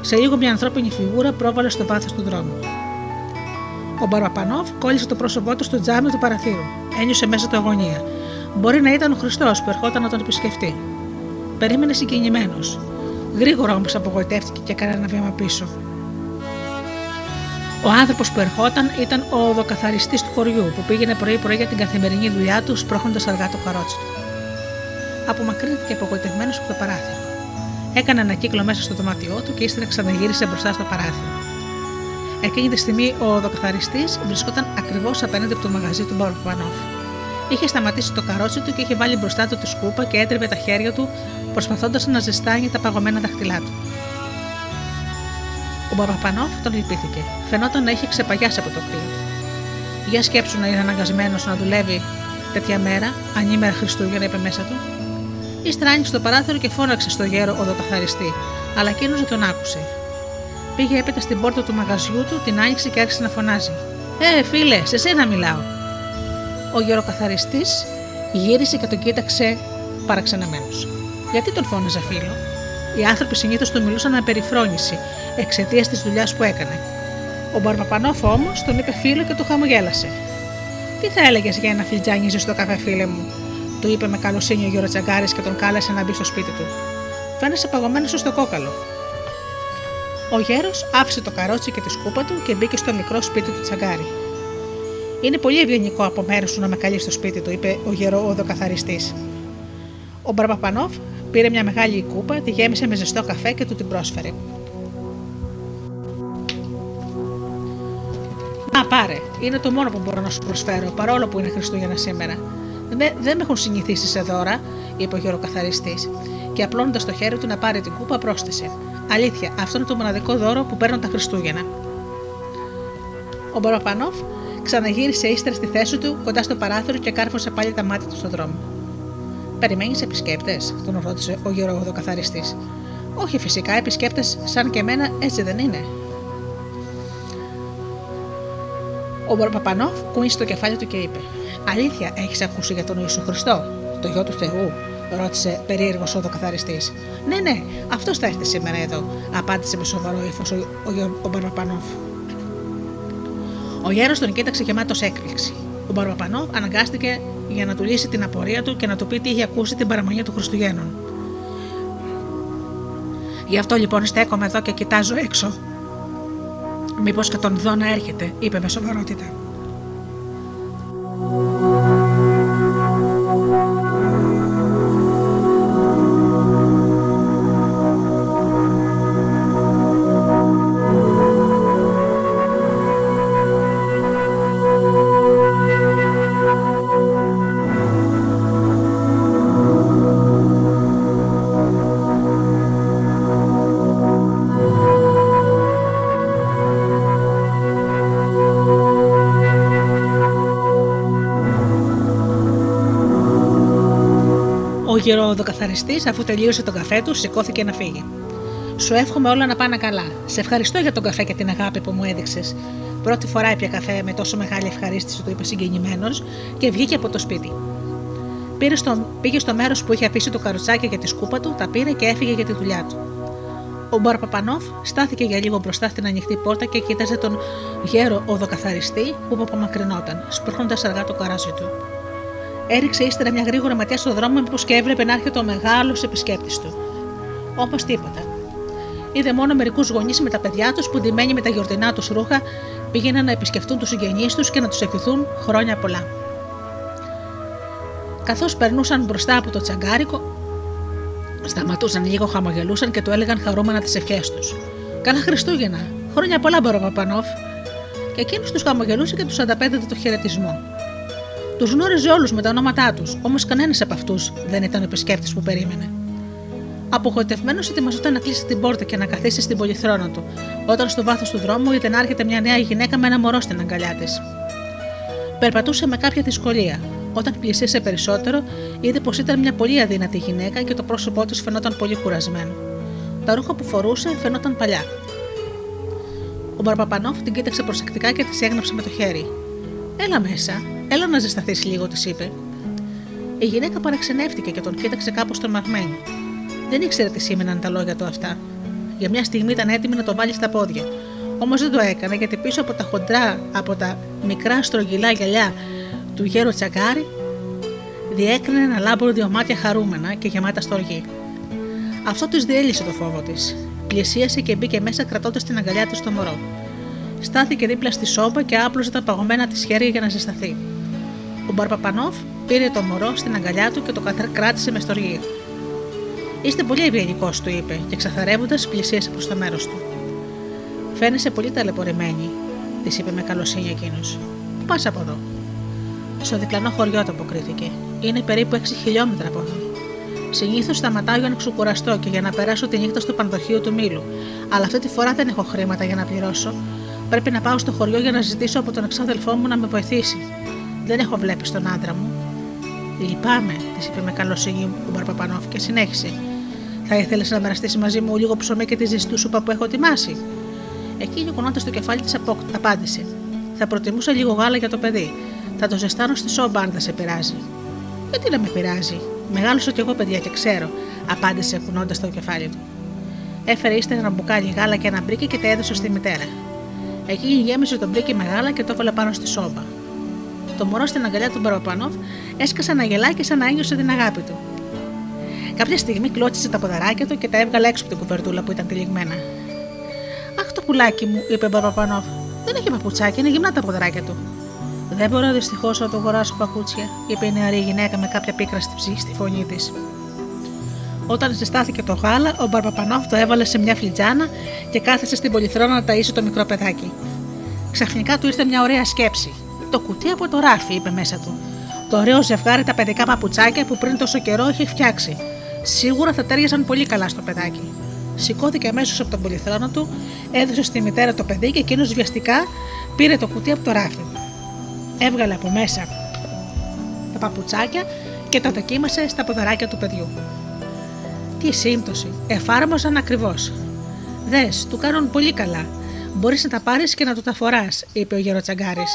Σε λίγο μια ανθρώπινη φιγούρα πρόβαλε στο βάθος του δρόμου. Ο Μπαρμπανόφ κόλλησε το πρόσωπό του στο τζάμι του παραθύρου. Ένιωσε μέσα του αγωνία. Μπορεί να ήταν ο Χριστός που ερχόταν να τον επισκεφτεί. Περίμενε συγκινημένος. Γρήγορα όμως απογοητεύτηκε και έκανε ένα βήμα πίσω. Ο άνθρωπος που ερχόταν ήταν ο οδοκαθαριστής του χωριού που πήγαινε πρωί-πρωί για την καθημερινή δουλειά του, σπρώχνοντας αργά το καρότσι του. Απομακρύνθηκε απογοητευμένος από το παράθυρο. Έκανε ένα κύκλο μέσα στο δωμάτιό του και ύστερα ξαναγύρισε μπροστά στο παράθυρο. Εκείνη τη στιγμή ο οδοκαθαριστής βρισκόταν ακριβώς απέναντι από το μαγαζί του Μπαρμπανόφ. Είχε σταματήσει το καρότσι του και είχε βάλει μπροστά του τη σκούπα και έτρεπε τα χέρια του προσπαθώντας να ζεστάνει τα παγωμένα δάχτυλά του. Ο Μπαρμπανόφ τον λυπήθηκε. Φαινόταν να είχε ξεπαγιάσει από το κρύο. Για σκέψου να είναι αναγκασμένος να δουλεύει τέτοια μέρα, ανήμερα Χριστούγεννα, είπε μέσα του. Ύστερα άνοιξε το παράθυρο και φώναξε στο γέρο οδοκαθαριστή, αλλά εκείνος δεν τον άκουσε. Πήγε έπειτα στην πόρτα του μαγαζιού του, την άνοιξε και άρχισε να φωνάζει. Ε, φίλε, σε σένα μιλάω. Ο γεροκαθαριστής γύρισε και τον κοίταξε παραξενεμένος. Γιατί τον φώναζε φίλο; Οι άνθρωποι συνήθως του μιλούσαν με περιφρόνηση εξαιτίας της δουλειάς που έκανε. Ο Μπαρπαπανόφ όμως τον είπε φίλο και του χαμογέλασε. Τι θα έλεγες για ένα φλιτζάνι ζεστό καφέ, φίλε μου, του είπε με καλοσύνη ο Γιώργο Τσαγκάρη και τον κάλεσε να μπει στο σπίτι του. Φαίνεσαι παγωμένος στο κόκαλο. Ο γέρος άφησε το καρότσι και τη σκούπα του και μπήκε στο μικρό σπίτι του Τσαγκάρη. Είναι πολύ ευγενικό από μέρους σου να με καλείς στο σπίτι του, είπε ο γερό οδοκαθαριστή. Ο Μπαρπαπανόφ πήρε μια μεγάλη κούπα, τη γέμισε με ζεστό καφέ και του την πρόσφερε. Α, πάρε. Είναι το μόνο που μπορώ να σου προσφέρω, παρόλο που είναι Χριστούγεννα σήμερα. Δεν, δεν με έχουν συνηθίσει σε δώρα, είπε ο γεροκαθαριστή. και απλώνοντας το χέρι του να πάρει την κούπα, πρόσθεσε: Αλήθεια, αυτό είναι το μοναδικό δώρο που παίρνουν τα Χριστούγεννα. Ο Μποροπανόφ ξαναγύρισε ύστερα στη θέση του κοντά στο παράθυρο και κάρφωσε πάλι τα μάτια του στον δρόμο. Περιμένεις επισκέπτες, τον ρώτησε ο γεροδοκαθαριστής. Όχι, φυσικά, επισκέπτες σαν και εμένα έτσι δεν είναι. Ο Μποροπαπανόφ κούνησε το κεφάλι του και είπε: Αλήθεια, έχεις ακούσει για τον Ιησού Χριστό, το γιο του Θεού, ρώτησε περίεργος ο δοκαθαριστής. Ναι, ναι, αυτός θα έρθει σήμερα εδώ, απάντησε με σοβαρό ύφος ο, ο, ο Μποροπαπανόφ. Ο γέρος τον κοίταξε γεμάτος έκπληξη. Ο Μπαρμπαπανό αναγκάστηκε για να του λύσει την απορία του και να του πει τι είχε ακούσει την παραμονή του Χριστουγέννων. Γι' αυτό λοιπόν στέκομαι εδώ και κοιτάζω έξω. Μήπως και τον δω να έρχεται, είπε με σοβαρότητα. Γεροδοκαθαριστή, αφού τελείωσε τον καφέ του, σηκώθηκε να φύγει. Σου εύχομαι όλα να πάνε καλά. Σε ευχαριστώ για τον καφέ και την αγάπη που μου έδειξες. Πρώτη φορά έπια καφέ με τόσο μεγάλη ευχαρίστηση, του είπε συγκινημένο και βγήκε από το σπίτι. Πήρε στο, πήγε στο μέρος που είχε αφήσει το καροτσάκι για τη σκούπα του, τα πήρε και έφυγε για τη δουλειά του. Ο Μπαρ Παπανόφ στάθηκε για λίγο μπροστά στην ανοιχτή πόρτα και κοίταζε τον γέρο οδοκαθαριστή που απομακρυνόταν, σπρώχνοντας αργά το καράζι του. Έριξε ύστερα μια γρήγορα ματιά στο δρόμο, μήπως και έβλεπε να έρχεται ο μεγάλος επισκέπτης του. Όπως τίποτα. Είδε μόνο μερικούς γονείς με τα παιδιά τους που ντυμένοι με τα γιορτινά τους ρούχα πήγαιναν να επισκεφτούν τους συγγενείς τους και να τους ευχηθούν χρόνια πολλά. Καθώς περνούσαν μπροστά από το τσαγκάρικο, σταματούσαν λίγο, χαμογελούσαν και του έλεγαν χαρούμενα τις ευχές τους. Καλά Χριστούγεννα! Χρόνια πολλά, Μποροπαπανόφ! Και εκείνος τους χαμογελούσε και τους ανταπέδεται το χαιρετισμό. Τους γνώριζε όλους με τα ονόματά τους, όμως κανένας από αυτούς δεν ήταν ο επισκέπτης που περίμενε. Απογοητευμένος ετοιμαζόταν να κλείσει την πόρτα και να καθίσει στην πολυθρόνα του, όταν στο βάθος του δρόμου είδε να έρχεται μια νέα γυναίκα με ένα μωρό στην αγκαλιά της. Περπατούσε με κάποια δυσκολία. Όταν πλησίασε περισσότερο, είδε πως ήταν μια πολύ αδύνατη γυναίκα και το πρόσωπό της φαινόταν πολύ κουρασμένο. Τα ρούχα που φορούσε φαινόταν παλιά. Ο Μπαρπαπανόφ την κοίταξε προσεκτικά και της έγναψε με το χέρι. Έλα μέσα, Έλα να ζεσταθείς λίγο, της είπε. Η γυναίκα παραξενεύτηκε και τον κοίταξε κάπως τρομαγμένη. Δεν ήξερε τι σήμαιναν τα λόγια του αυτά. Για μια στιγμή ήταν έτοιμη να το βάλει στα πόδια. Όμως δεν το έκανε γιατί πίσω από τα χοντρά, από τα μικρά στρογγυλά γυαλιά του γέρου τσαγκάρι, διέκρινε ένα λάμπρο δύο μάτια χαρούμενα και γεμάτα στοργή. Αυτό της διέλυσε το φόβο της. Πλησίασε και μπήκε μέσα κρατώντας την αγκαλιά τη στο μωρό. Στάθηκε δίπλα στη σόμπα και άπλωσε τα παγωμένα της χέρια για να ζεσταθεί. Ο Μπαρπαπανόφ πήρε το μωρό στην αγκαλιά του και το κράτησε μες στοργή. Είστε πολύ ευγενικός, του είπε και ξαθαρεύοντα πλησίασε προς το μέρος του. Φαίνεσαι πολύ ταλαιπωρημένη, της είπε με καλοσύνη εκείνος. Πού πας από εδώ. Στο διπλανό χωριό το αποκρίθηκε. Είναι περίπου 6 χιλιόμετρα από εδώ. Συνήθως σταματάω για να ξεκουραστώ και για να περάσω τη νύχτα στο πανδοχείο του Μήλου, αλλά αυτή τη φορά δεν έχω χρήματα για να πληρώσω. Πρέπει να πάω στο χωριό για να ζητήσω από τον εξάδελφό μου να με βοηθήσει. Δεν έχω βλέπει τον άντρα μου. Λυπάμαι, της είπε με καλοσύνη ο Μπαρπαπανόφ και συνέχισε. Θα ήθελες να μοιραστείς μαζί μου λίγο ψωμί και τη ζεστού σούπα που έχω ετοιμάσει; Εκείνη κουνώντας το κεφάλι της απάντησε. Θα προτιμούσα λίγο γάλα για το παιδί. Θα το ζεστάνω στη σόμπα αν δεν σε πειράζει. Γιατί να με πειράζει; Μεγάλωσα κι εγώ παιδιά και ξέρω, απάντησε κουνώντας το κεφάλι του. Έφερε ύστερα ένα μπουκάλι γάλα και ένα μπρίκι και τα έδωσε στη μητέρα. Εκείνη γέμισε το μπρίκι με γάλα και το έβαλε πάνω στη σόμπα. Το μωρό στην αγκαλιά του μπαρμπα-Πανόφ έσκασε να γελάει και σαν να ένιωσε την αγάπη του. Κάποια στιγμή κλώτσισε τα ποδαράκια του και τα έβγαλε έξω από την κουβερτούλα που ήταν τυλιγμένα. Αχ, το πουλάκι μου, είπε ο Μπαροπανόφ. Δεν έχει παπουτσάκι, είναι γυμνά τα ποδαράκια του. Δεν μπορώ δυστυχώς να το αγοράσω παπούτσια, είπε η νεαρή γυναίκα με κάποια πίκρα στη ψυχή στη φωνή της. Όταν ζεστάθηκε το γάλα, ο Μπαρπαπανόφ το έβαλε σε μια φλιτζάνα και κάθεσε στην πολυθρόνα να ταΐσει το μικρό παιδάκι. Ξαφνικά του ήρθε μια ωραία σκέψη. Το κουτί από το ράφι, είπε μέσα του. Το ωραίο ζευγάρι τα παιδικά παπουτσάκια που πριν τόσο καιρό είχε φτιάξει. Σίγουρα θα τέριαζαν πολύ καλά στο παιδάκι. Σηκώθηκε αμέσως από τον πολυθρόνο του, έδωσε στη μητέρα το παιδί και εκείνος βιαστικά πήρε το κουτί από το ράφι. Έβγαλε από μέσα τα παπουτσάκια και τα δοκίμασε στα ποδαράκια του παιδιού. Τι σύμπτωση, εφάρμοσαν ακριβώς. Δες, του κάνουν πολύ καλά. Μπορείς να τα πάρεις και να του τα φοράς, είπε ο γεροτσαγκάρης.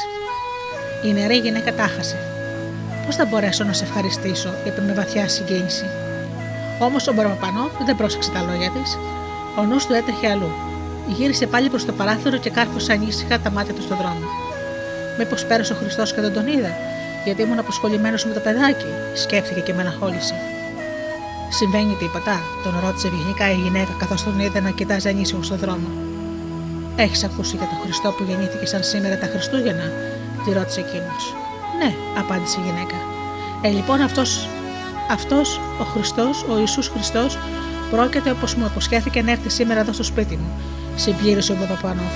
Η νεαρή γυναίκα τάχασε. Πώς θα μπορέσω να σε ευχαριστήσω, είπε με βαθιά συγκίνηση; Όμως ο Μπαρμπαπανό δεν πρόσεξε τα λόγια της. Ο νους του έτρεχε αλλού. Γύρισε πάλι προς το παράθυρο και κάρφωσε ανήσυχα τα μάτια του στον δρόμο. Μήπως πέρασε ο Χριστός και δεν τον είδα, γιατί ήμουν αποσχολημένος με το παιδάκι, σκέφτηκε και με αναχόληση. Συμβαίνει τίποτα, τον ρώτησε ευγενικά η γυναίκα καθώς τον είδε να κοιτάζει ανήσυχο στον δρόμο. Έχεις ακούσει για τον Χριστό που γεννήθηκε σαν σήμερα τα Χριστούγεννα, τη ρώτησε εκείνος. Ναι, απάντησε η γυναίκα. Ε, λοιπόν αυτός αυτός, ο Χριστός, ο Ιησούς Χριστός, πρόκειται όπως μου υποσχέθηκε να έρθει σήμερα εδώ στο σπίτι μου, συμπλήρωσε ο Παπαπανόφ.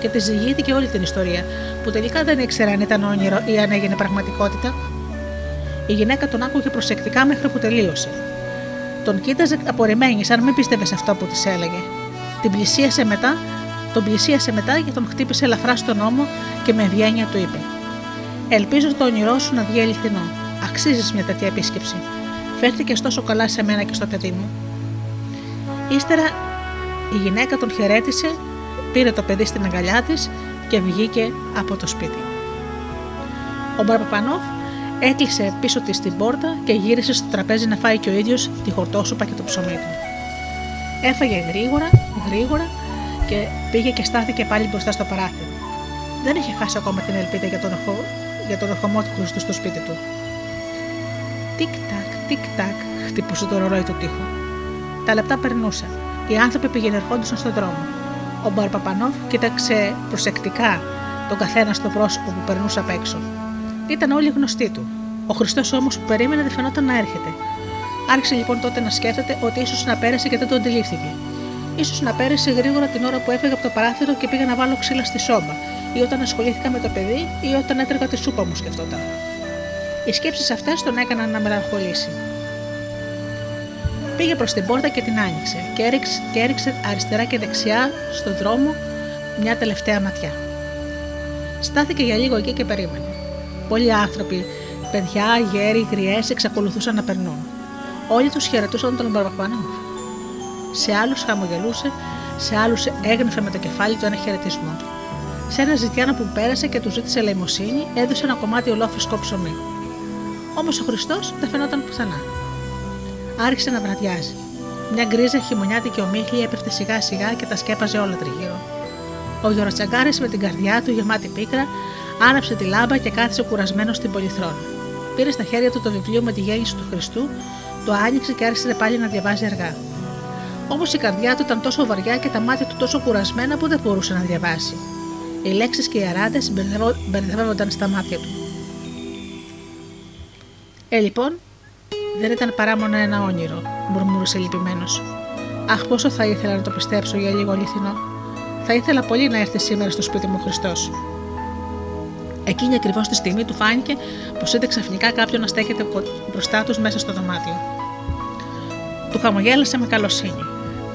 Και τη ζυγίθηκε όλη την ιστορία, που τελικά δεν ήξερε αν ήταν όνειρο ή αν έγινε πραγματικότητα. Η γυναίκα τον άκουγε προσεκτικά μέχρι που τελείωσε. Τον κοίταζε απορριμμένη, σαν μην πίστευε σε αυτό που της έλεγε. Την πλησίασε μετά, τον πλησίασε μετά και τον χτύπησε ελαφρά στον ώμο και με ευγένεια του είπε: Ελπίζω το όνειρό σου να βγει αληθινό. Αξίζεις μια τέτοια επίσκεψη. Φέρθηκε τόσο καλά σε μένα και στο παιδί μου. Ύστερα η γυναίκα τον χαιρέτησε, πήρε το παιδί στην αγκαλιά της και βγήκε από το σπίτι. Ο Μπαρπαπανόφ έκλεισε πίσω της την πόρτα και γύρισε στο τραπέζι να φάει και ο ίδιος τη χορτόσουπα και το ψωμί του. Έφαγε γρήγορα, γρήγορα και πήγε και στάθηκε πάλι μπροστά στο παράθυρο. Δεν είχε χάσει ακόμα την ελπίδα για τον, για τον ερχομό του Χριστού στο σπίτι του. Τικ-τακ, τικ-τακ, χτυπούσε το ρολόι του τοίχου. Τα λεπτά περνούσαν. Οι άνθρωποι πήγαινε ερχόντουσαν στον δρόμο. Ο Μπαρπαπανόφ κοίταξε προσεκτικά τον καθένα στο πρόσωπο που περνούσε απ' έξω. Ήταν όλοι γνωστοί του. Ο Χριστός όμως που περίμενε δεν φαινόταν να έρχεται. Άρχισε λοιπόν τότε να σκέφτεται ότι ίσως να πέρασε και δεν το αντιλήφθηκε. Σω να πέρασε γρήγορα την ώρα που έφεγα από το παράθυρο και πήγα να βάλω ξύλα στη σόμπα, ή όταν ασχολήθηκα με το παιδί, ή όταν έτρεγα τη σούπα μου, σκεφτόταν. Οι σκέψεις αυτές τον έκαναν να μελαγχολήσει. Πήγε προς την πόρτα και την άνοιξε και έριξε, και έριξε αριστερά και δεξιά στον δρόμο μια τελευταία ματιά. Στάθηκε για λίγο εκεί και περίμενε. Πολλοί άνθρωποι, παιδιά, γέροι, γριές, εξακολουθούσαν να περνούν. Όλοι τους χαιρετούσαν τον Μπαρμπαπανόφ. Σε άλλους χαμογελούσε, σε άλλους έγνεφε με το κεφάλι του ένα χαιρετισμό. Σε ένα ζητιάνο που πέρασε και του ζήτησε ελεημοσύνη, έδωσε ένα κομμάτι ολόφρυσκο ψωμί. Όμως ο Χριστός δεν φαινόταν πουθενά. Άρχισε να βραδιάζει. Μια γκρίζα χειμωνιάτικη ομίχλη έπεφτε σιγά σιγά και τα σκέπαζε όλα τριγύρω. Ο Γιωροτσαγκάρης με την καρδιά του γεμάτη πίκρα άναψε τη λάμπα και κάθισε κουρασμένος στην πολυθρόνα. Πήρε στα χέρια του το βιβλίο με τη γέννηση του Χριστού, το άνοιξε και άρχισε πάλι να διαβάζει αργά. Όμως η καρδιά του ήταν τόσο βαριά και τα μάτια του τόσο κουρασμένα που δεν μπορούσε να διαβάσει. Οι λέξεις και οι αράτε μπερδεύονταν στα μάτια του. Ε, λοιπόν, δεν ήταν παρά μόνο ένα όνειρο, μουρμούρισε λυπημένος. Αχ, πόσο θα ήθελα να το πιστέψω για λίγο αληθινό. Θα ήθελα πολύ να έρθει σήμερα στο σπίτι μου Χριστός. Εκείνη ακριβώς τη στιγμή του φάνηκε πως είδε ξαφνικά κάποιον να στέκεται μπροστά τους μέσα στο δωμάτιο. Του χαμογέλασε με καλοσύνη.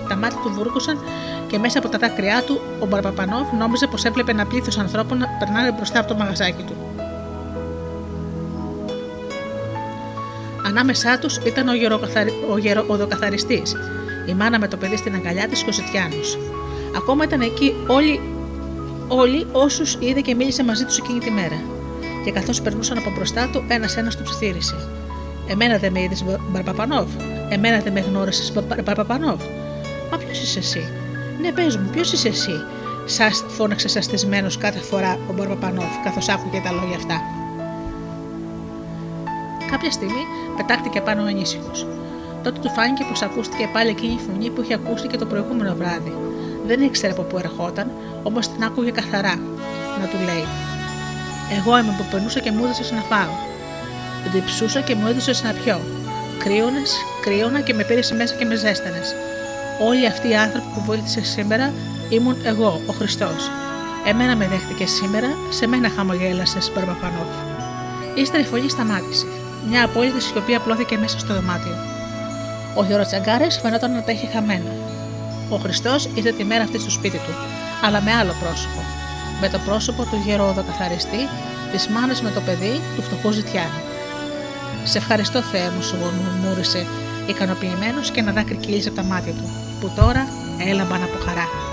Τα μάτια του βούρκουσαν και μέσα από τα δάκρυά του ο Μπαρπαπανόφ νόμιζε πως έβλεπε ένα πλήθος ανθρώπων να περνάνε μπροστά από το μαγαζάκι του. Ανάμεσά τους ήταν ο, γεροκαθαρι... ο γεροοδοκαθαριστή, η μάνα με το παιδί στην αγκαλιά της και ο Ζητιάνο. Ακόμα ήταν εκεί όλοι, όλοι όσους είδε και μίλησε μαζί τους εκείνη τη μέρα. Και καθώς περνούσαν από μπροστά του, ένα-ένα τους ψιθύρισε. Εμένα δεν με είδες, Μπαρπαπανόφ. Εμένα δεν με γνώρισες, Μπαρπαπανόφ. Μα ποιος είσαι εσύ; Ναι, πες μου, ποιος είσαι εσύ; Σας φώναξε σαστισμένος κάθε φορά ο Μπαρπαπανόφ, καθώς άκουγε τα λόγια αυτά. Κάποια στιγμή πετάχτηκε πάνω ο ανήσυχο. Τότε του φάνηκε πως ακούστηκε πάλι εκείνη η φωνή που είχε ακούσει και το προηγούμενο βράδυ. Δεν ήξερε από πού ερχόταν, όμως την άκουγε καθαρά να του λέει: Εγώ είμαι που περνούσα και μου έδωσες να φάω. Διψούσα και μου έδωσες να πιω. Κρύωνες, κρύωνα και με πήρες μέσα και με ζέστανες. Όλοι αυτοί οι άνθρωποι που βοήθησε σήμερα ήμουν εγώ, ο Χριστό. Εμένα με δέχτηκε σήμερα, σε μένα χαμογέλασε, Ο Γεροτσαγκάρη φαινόταν να τα είχε χαμένα. Ο Χριστό ήρθε τη μέρα αυτή στο σπίτι του, αλλά με άλλο πρόσωπο. Με το πρόσωπο του γερόδο καθαριστή, τη μάνα με το παιδί του φτωχού ζητιάνου. Σε ευχαριστώ, Θεέ μου, σου μουρμούρισε, ικανοποιημένο και ένα δάκρυ κύλησε από τα μάτια του, που τώρα έλαμπαν από χαρά.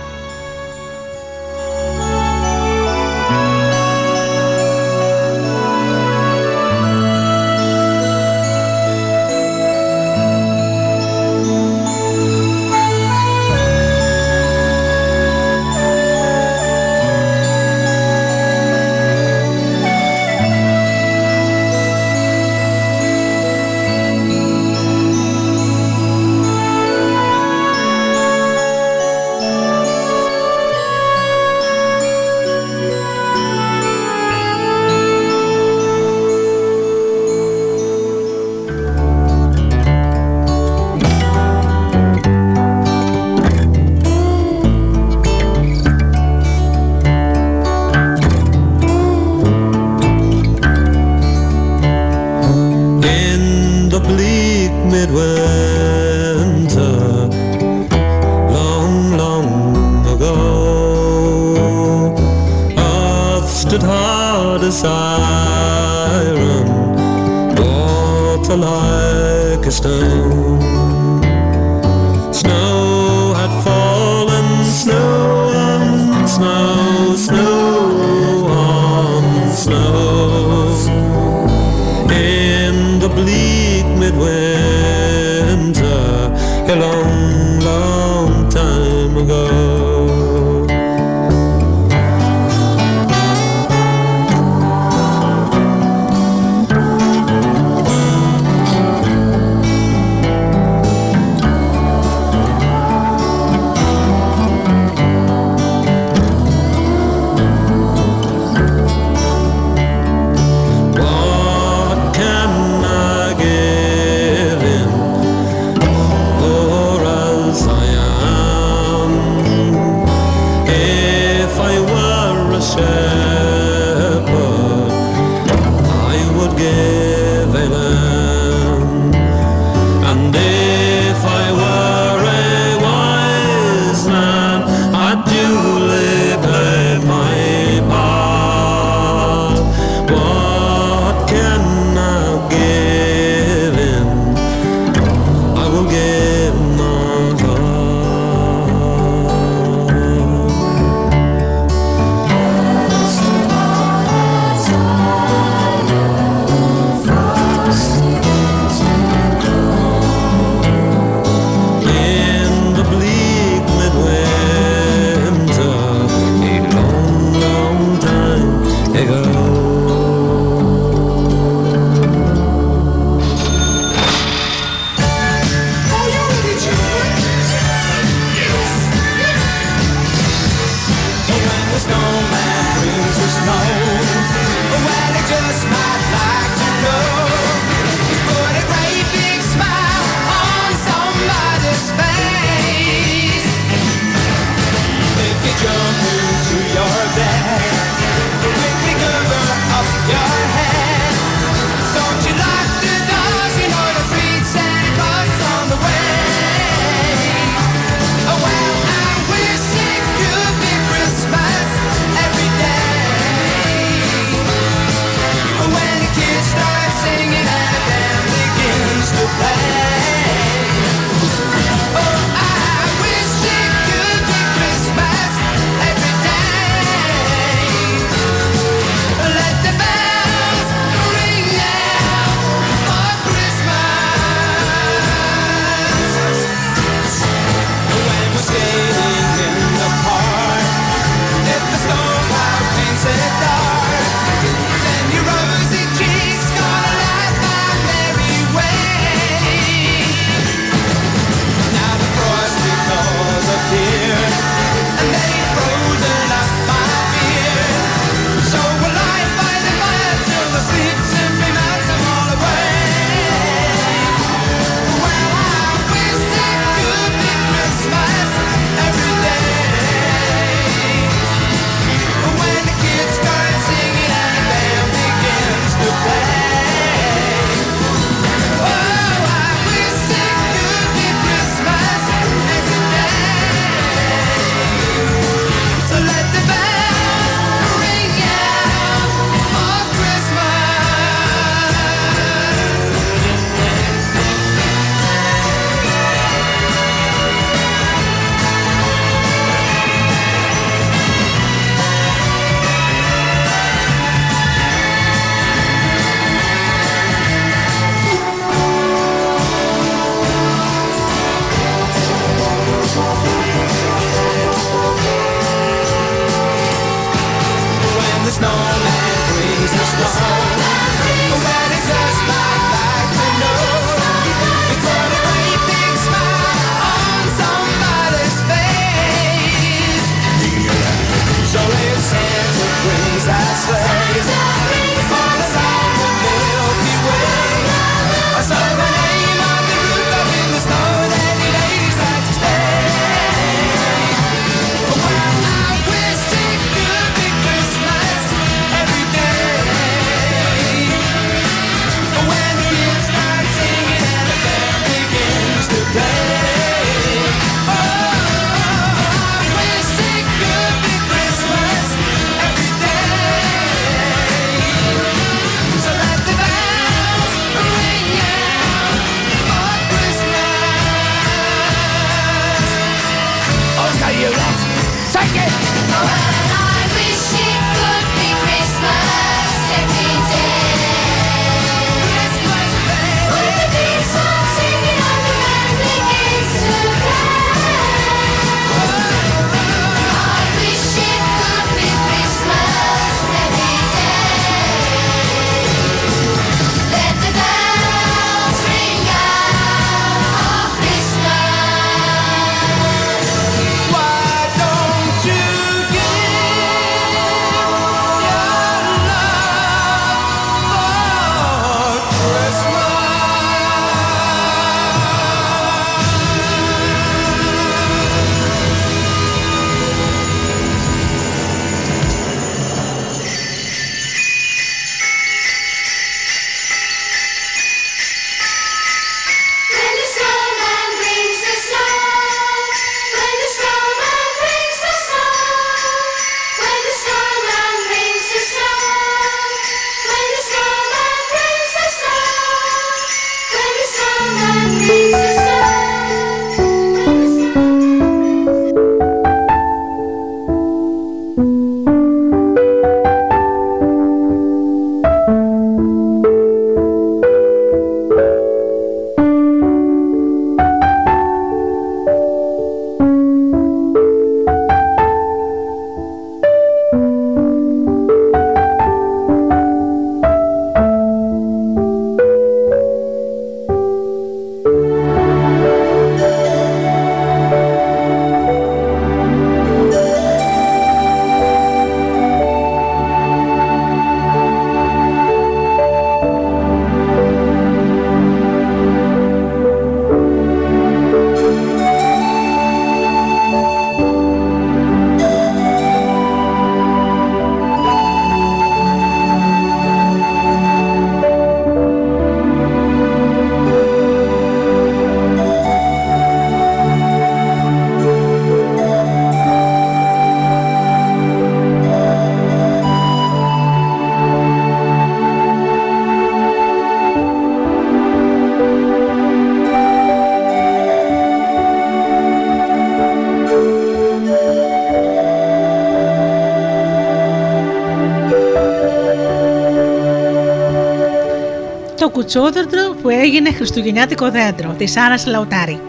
Κουτσόδεντρο που έγινε χριστουγεννιάτικο δέντρο της Άρα Λαουτάρη.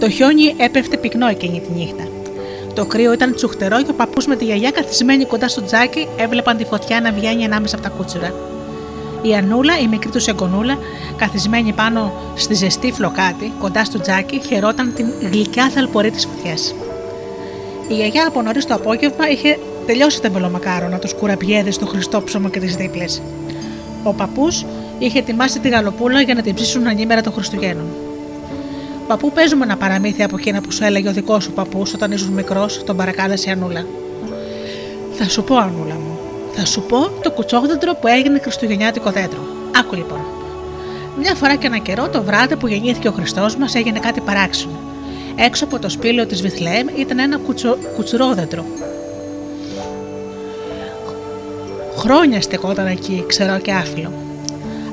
Το χιόνι έπεφτε πυκνό εκείνη τη νύχτα. Το κρύο ήταν τσουχτερό και ο παππούς με τη γιαγιά καθισμένοι κοντά στο τζάκι έβλεπαν τη φωτιά να βγαίνει ανάμεσα από τα κούτσουρα. Η Ανούλα, η μικρή του εγγονούλα, καθισμένη πάνω στη ζεστή φλοκάτη, κοντά στο τζάκι, χαιρόταν την γλυκιά θαλπορή της φωτιάς. Η γιαγιά από νωρίς το απόγευμα είχε τελειώσει τα μπελομακάρονα, του κουραμπιέδε, το χριστόψωμο και τις δίπλες. Ο παππούς είχε ετοιμάσει τη γαλοπούλα για να την ψήσουν ανήμερα των Χριστουγέννων. Παππού, παίζουμε ένα παραμύθι από εκείνα που σου έλεγε ο δικός σου παππούς όταν ήσουν μικρός, τον παρακάλεσε η Ανούλα. Θα σου πω, Ανούλα μου, θα σου πω το κουτσόγδεντρο που έγινε Χριστουγεννιάτικο δέντρο. Άκου λοιπόν. Μια φορά και ένα καιρό, το βράδυ που γεννήθηκε ο Χριστός μας, έγινε κάτι παράξενο. Έξω από το σπήλαιο της Βιθλέμ ήταν ένα κουτσο... κουτσουρόδεντρο. Χρόνια στεκόταν εκεί, ξερό και άφυλο.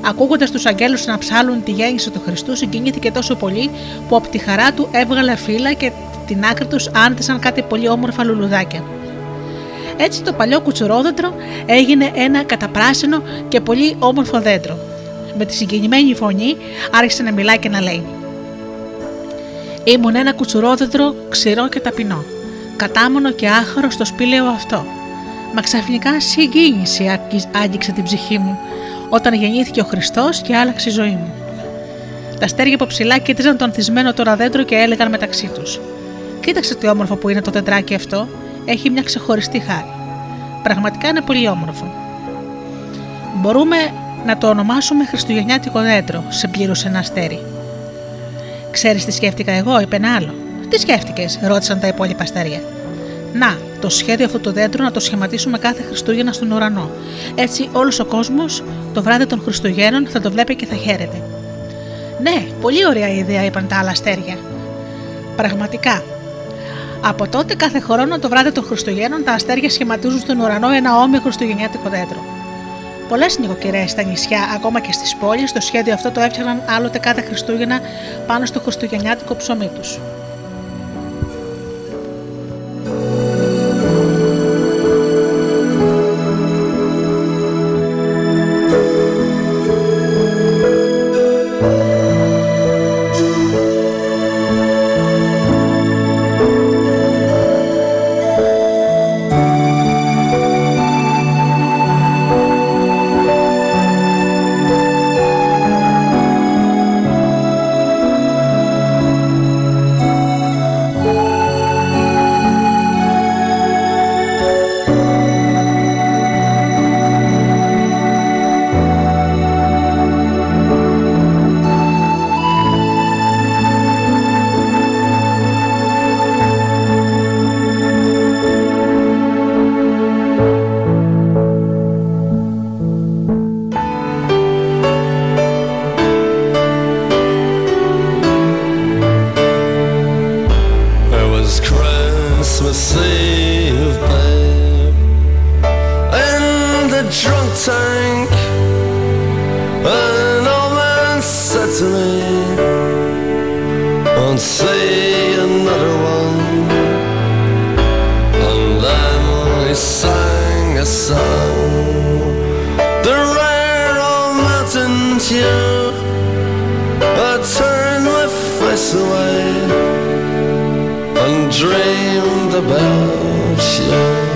Ακούγοντας τους αγγέλους να ψάλουν τη γέννηση του Χριστού, συγκινήθηκε τόσο πολύ που από τη χαρά του έβγαλε φύλλα και την άκρη τους άνθησαν κάτι πολύ όμορφα λουλουδάκια. Έτσι το παλιό κουτσουρόδεντρο έγινε ένα καταπράσινο και πολύ όμορφο δέντρο. Με τη συγκινημένη φωνή άρχισε να μιλάει και να λέει Ήμουν ένα κουτσουρόδεντρο ξηρό και ταπεινό, κατάμονο και άχαρο στο σπήλαιο αυτό. Μα ξαφνικά συγκίνηση άγγιξε την ψυχή μου όταν γεννήθηκε ο Χριστός και άλλαξε η ζωή μου. Τα αστέρια από ψηλά κοίταζαν το ανθισμένο τώρα δέντρο και έλεγαν μεταξύ τους: Κοίταξε τι όμορφο που είναι το δεντράκι αυτό, έχει μια ξεχωριστή χάρη. Πραγματικά είναι πολύ όμορφο. Μπορούμε να το ονομάσουμε Χριστουγεννιάτικο δέντρο, σε πλήρωσε ένα αστέρι. Ξέρεις τι σκέφτηκα εγώ, είπε ένα άλλο. Τι σκέφτηκες, ρώτησαν τα υπόλοιπα αστέρια. Να, το σχέδιο αυτού του δέντρου να το σχηματίσουμε κάθε Χριστούγεννα στον ουρανό. Έτσι, όλος ο κόσμος το βράδυ των Χριστουγέννων θα το βλέπει και θα χαίρεται. Ναι, πολύ ωραία ιδέα, είπαν τα άλλα αστέρια. Πραγματικά. Από τότε, κάθε χρόνο το βράδυ των Χριστουγέννων, τα αστέρια σχηματίζουν στον ουρανό ένα όμοιο Χριστουγεννιάτικο δέντρο. Πολλές νοικοκυρές στα νησιά, ακόμα και στις πόλεις, το σχέδιο αυτό το έφτιαχναν άλλοτε κάθε Χριστούγεννα πάνω στο Χριστουγεννιάτικο ψωμί τους. Dreamed about you.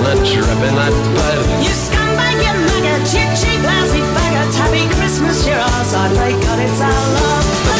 On a dripping that bed. You scumbag, you maggot, you cheap, lousy faggot. Happy Christmas, you're ours. I pray God it's our love.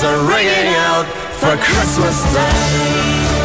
bells are ringing out for Christmas Day.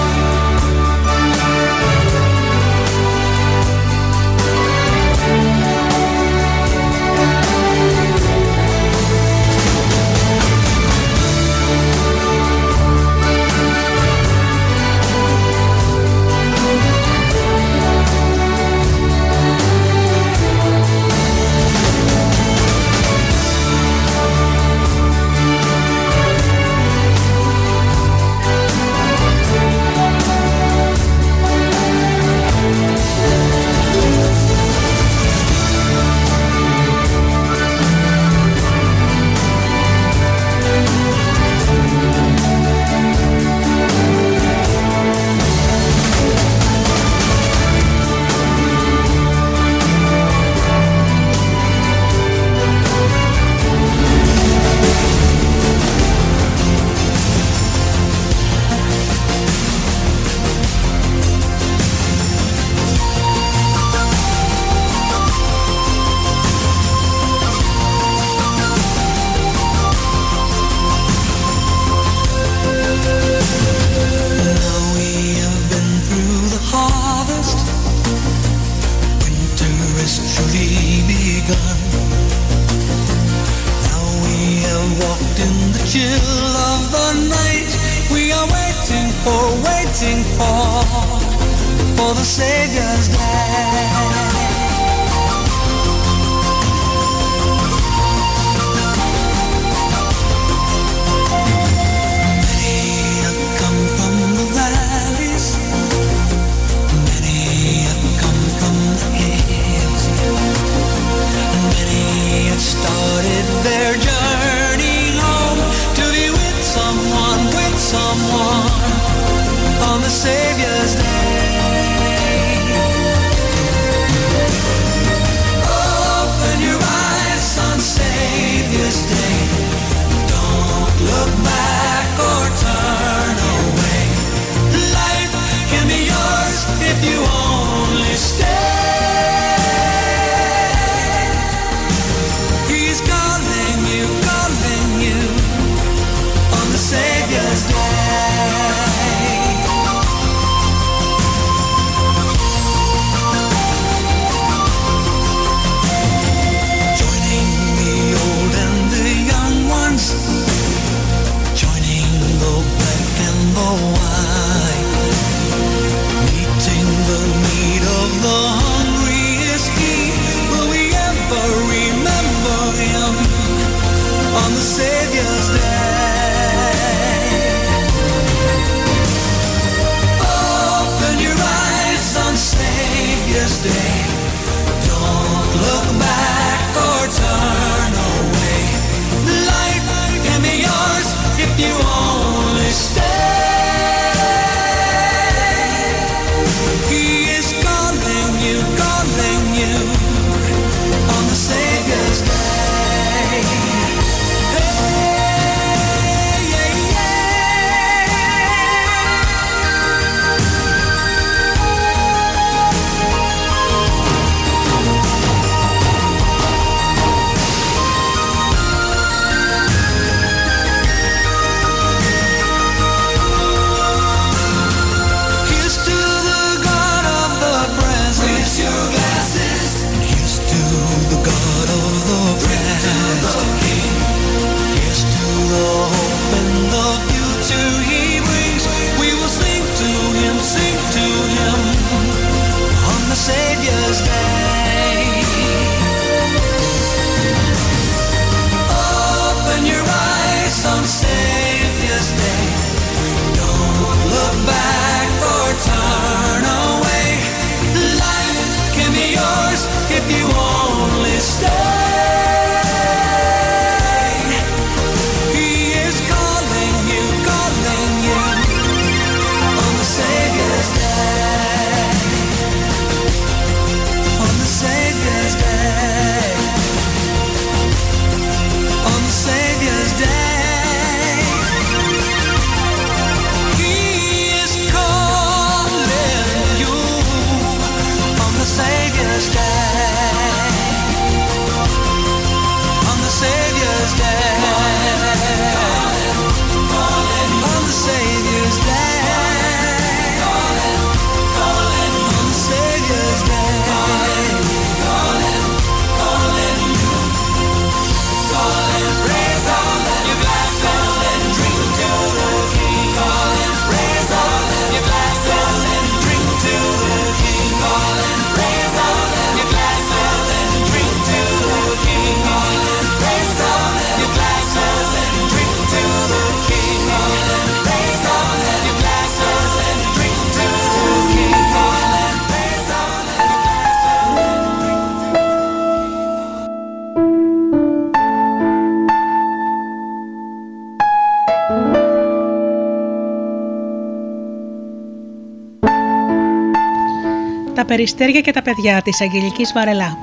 Περιστέρια και τα παιδιά της Αγγελικής Βαρελά.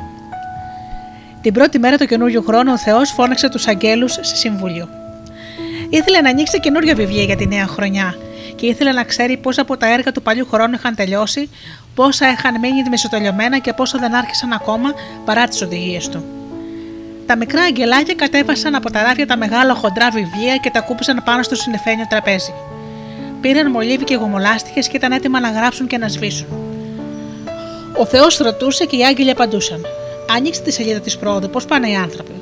Την πρώτη μέρα του καινούριου χρόνου ο Θεός φώναξε τους αγγέλους σε συμβούλιο. Ήθελε να ανοίξει καινούργια βιβλία για τη νέα χρονιά και ήθελε να ξέρει πόσα από τα έργα του παλιού χρόνου είχαν τελειώσει, πόσα είχαν μείνει μισοτελειωμένα και πόσα δεν άρχισαν ακόμα παρά τις οδηγίες του. Τα μικρά αγγελάκια κατέβασαν από τα ράφια τα μεγάλα χοντρά βιβλία και τα κούπισαν πάνω στο συνεφένιο τραπέζι. Πήραν μολύβι και γομολάστιχες και ήταν έτοιμα να γράψουν και να σβήσουν. Ο Θεός ρωτούσε και οι άγγελοι απαντούσαν. Ανοίξτε τη σελίδα της πρόοδου, πώς πάνε οι άνθρωποι.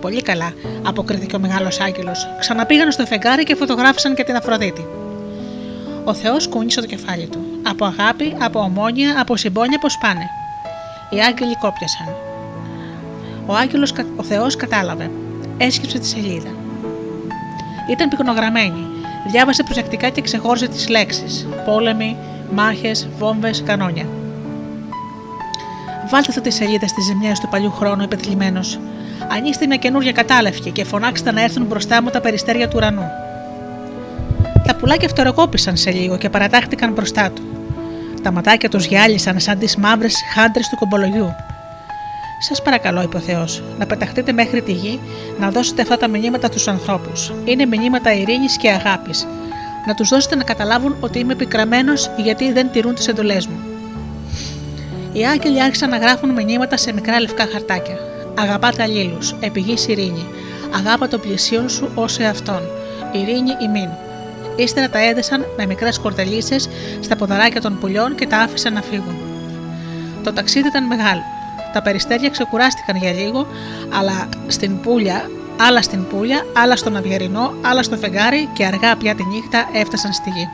Πολύ καλά, αποκρίθηκε ο μεγάλος άγγελος. Ξαναπήγαν στο φεγγάρι και φωτογράφησαν και την Αφροδίτη. Ο Θεός κούνησε το κεφάλι του. Από αγάπη, από ομόνια, από συμπόνια, πώς πάνε. Οι άγγελοι κόπιασαν. Ο, άγγελος, ο Θεός κατάλαβε. Έσκυψε τη σελίδα. Ήταν πυκνογραμμένη. Διάβασε προσεκτικά και ξεχώριζε τις λέξεις. Πόλεμοι, μάχες, βόμβες, κανόνια. Βάλτε αυτή τη σελίδα στις ζημιές του παλιού χρόνου, επεθλιμμένο. Ανοίξτε μια καινούργια κατάλευκη και φωνάξτε να έρθουν μπροστά μου τα περιστέρια του ουρανού. Τα πουλάκια φτεροκόπησαν σε λίγο και παρατάχτηκαν μπροστά του. Τα ματάκια τους γυάλισαν σαν τις μαύρες χάντρες του κομπολογιού. Σας παρακαλώ, είπε ο Θεός, να πεταχτείτε μέχρι τη γη να δώσετε αυτά τα μηνύματα στους ανθρώπους. Είναι μηνύματα ειρήνης και αγάπης. Να τους δώσετε να καταλάβουν ότι είμαι πικραμένος γιατί δεν τηρούν τις εντολές μου. Οι άγγελοι άρχισαν να γράφουν μηνύματα σε μικρά λευκά χαρτάκια. Αγαπάτε αλλήλου, επιγή ειρήνη. Αγάπα των πλησίων σου ως εαυτόν. Ειρήνη ημίν. Ύστερα τα έδεσαν με μικρές κορτελίσε στα ποδαράκια των πουλιών και τα άφησαν να φύγουν. Το ταξίδι ήταν μεγάλο. Τα περιστέρια ξεκουράστηκαν για λίγο, αλλά στην πουλια, άλλα στην πουλια, άλλα στον αυγερινό, άλλα στο φεγγάρι και αργά πια τη νύχτα έφτασαν στη γη.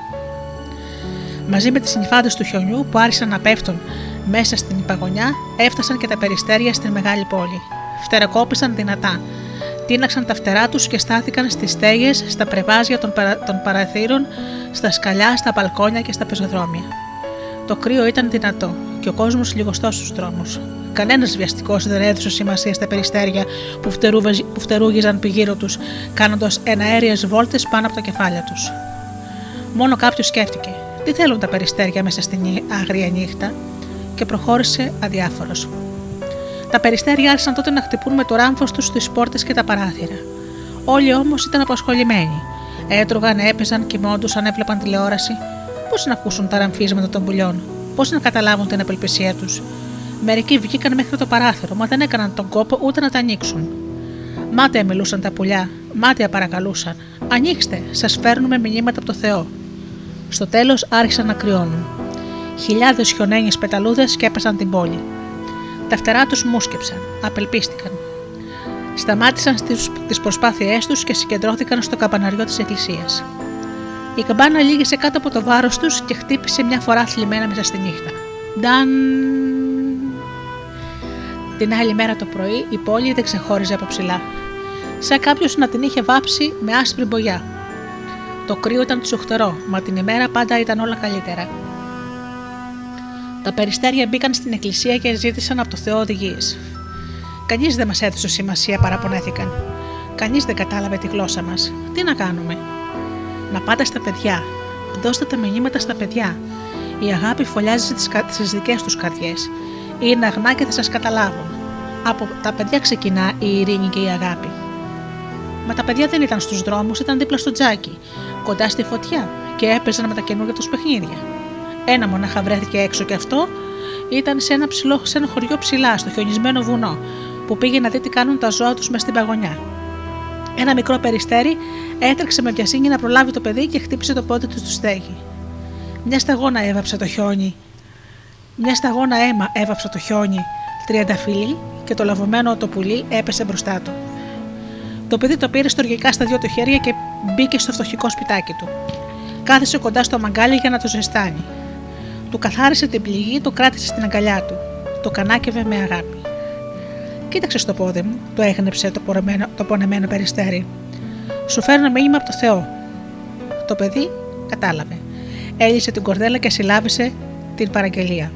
Μαζί με τις νυφάδε του χιονιού που άρχισαν να πέφτουν μέσα στην υπαγωνιά, έφτασαν και τα περιστέρια στην μεγάλη πόλη. Φτεροκόπησαν δυνατά. Τίναξαν τα φτερά τους και στάθηκαν στις στέγες, στα πρεβάζια των, παρα... των παραθύρων, στα σκαλιά, στα μπαλκόνια και στα πεζοδρόμια. Το κρύο ήταν δυνατό και ο κόσμος λιγοστός στους δρόμους. Κανένας βιαστικός δεν έδωσε σημασία στα περιστέρια που, φτερούβε- που φτερούγιζαν πηγύρω τους, κάνοντας εναέριες βόλτες πάνω από τα κεφάλια τους. Μόνο κάποιος σκέφτηκε: Τι θέλουν τα περιστέρια μέσα στην άγρια νύχτα, και προχώρησε αδιάφορος. Τα περιστέρια άρχισαν τότε να χτυπούν με το ράμφος τους στις πόρτες και τα παράθυρα. Όλοι όμως ήταν απασχολημένοι. Έτρωγαν, έπαιζαν, κοιμόντουσαν, έβλεπαν τηλεόραση. Πώς να ακούσουν τα ραμφίσματα των πουλιών, πώς να καταλάβουν την απελπισία τους; Μερικοί βγήκαν μέχρι το παράθυρο, μα δεν έκαναν τον κόπο ούτε να τα ανοίξουν. Μάταια μιλούσαν τα πουλιά, μάταια παρακαλούσαν. Ανοίξτε, σας φέρνουμε μηνύματα από το Θεό. Στο τέλος άρχισαν να κρυώνουν. Χιλιάδες χιονένιες πεταλούδες σκέπασαν την πόλη. Τα φτερά τους μουσκεψαν, απελπίστηκαν. Σταμάτησαν τις προσπάθειές τους και συγκεντρώθηκαν στο καμπαναριό της εκκλησίας. Η καμπάνα λύγησε κάτω από το βάρος τους και χτύπησε μια φορά θλιμμένα μέσα στη νύχτα. Νταν. Την άλλη μέρα το πρωί η πόλη δεν ξεχώριζε από ψηλά. Σαν κάποιος να την είχε βάψει με άσπρη μπογιά. Το κρύο ήταν τσουχτερό, μα την ημέρα πάντα ήταν όλα καλύτερα. Τα περιστέρια μπήκαν στην εκκλησία και ζήτησαν από το Θεό οδηγίες. Κανείς δεν μας έδωσε σημασία, παραπονέθηκαν. Κανείς δεν κατάλαβε τη γλώσσα μας. Τι να κάνουμε; Να πάτε στα παιδιά. Δώστε τα μηνύματα στα παιδιά. Η αγάπη φωλιάζει στις δικές τους καρδιές. Είναι αγνά και θα σας καταλάβουν. Από τα παιδιά ξεκινά η ειρήνη και η αγάπη. Μα τα παιδιά δεν ήταν στους δρόμους, ήταν δίπλα στο τζάκι, κοντά στη φωτιά και έπαιζαν με τα καινούργια τους παιχνίδια. Ένα μονάχα βρέθηκε έξω και αυτό Ήταν σε ένα, ψηλό, σε ένα χωριό ψηλά, στο χιονισμένο βουνό, που πήγε να δει τι κάνουν τα ζώα τους μες στην παγωνιά. Ένα μικρό περιστέρι έτρεξε με βιασύνη να προλάβει το παιδί και χτύπησε το πόδι του στο στέγη. Μια σταγόνα έβαψε το χιόνι. Μια σταγόνα αίμα έβαψε το χιόνι, τριανταφυλλή και το λαβωμένο το πουλί έπεσε μπροστά του. Το παιδί το πήρε στοργικά στα δυο του χέρια και μπήκε στο φτωχικό σπιτάκι του. Κάθισε κοντά στο μαγκάλι για να το ζεστάνει. Του καθάρισε την πληγή, το κράτησε στην αγκαλιά του. Το κανάκευε με αγάπη. Κοίταξε στο πόδι μου, το έγνεψε το, πονεμένο, το πονεμένο περιστέρι. Σου φέρνω μήνυμα από το Θεό. Το παιδί κατάλαβε. Έλυσε την κορδέλα και συλλάβησε την παραγγελία.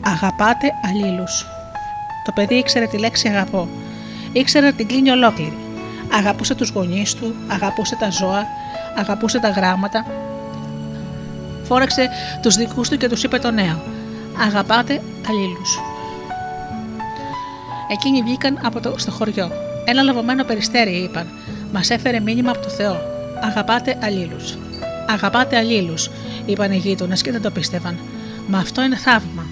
Αγαπάτε αλλήλους. Το παιδί ήξερε τη λέξη αγαπώ. Ήξερε να την κλείνει ολόκληρη. Αγαπούσε τους γονείς του, αγαπούσε τα ζώα, αγαπούσε τα γράμματα. Φόρεξε τους δικούς του και τους είπε το νέο. Αγαπάτε αλλήλους. Εκείνοι βγήκαν από το, στο χωριό. Ένα λαβωμένο περιστέρι, είπαν. Μας έφερε μήνυμα από το Θεό. Αγαπάτε αλλήλους. Αγαπάτε αλλήλους, είπαν οι γείτονες και δεν το πίστευαν. Μα αυτό είναι θαύμα.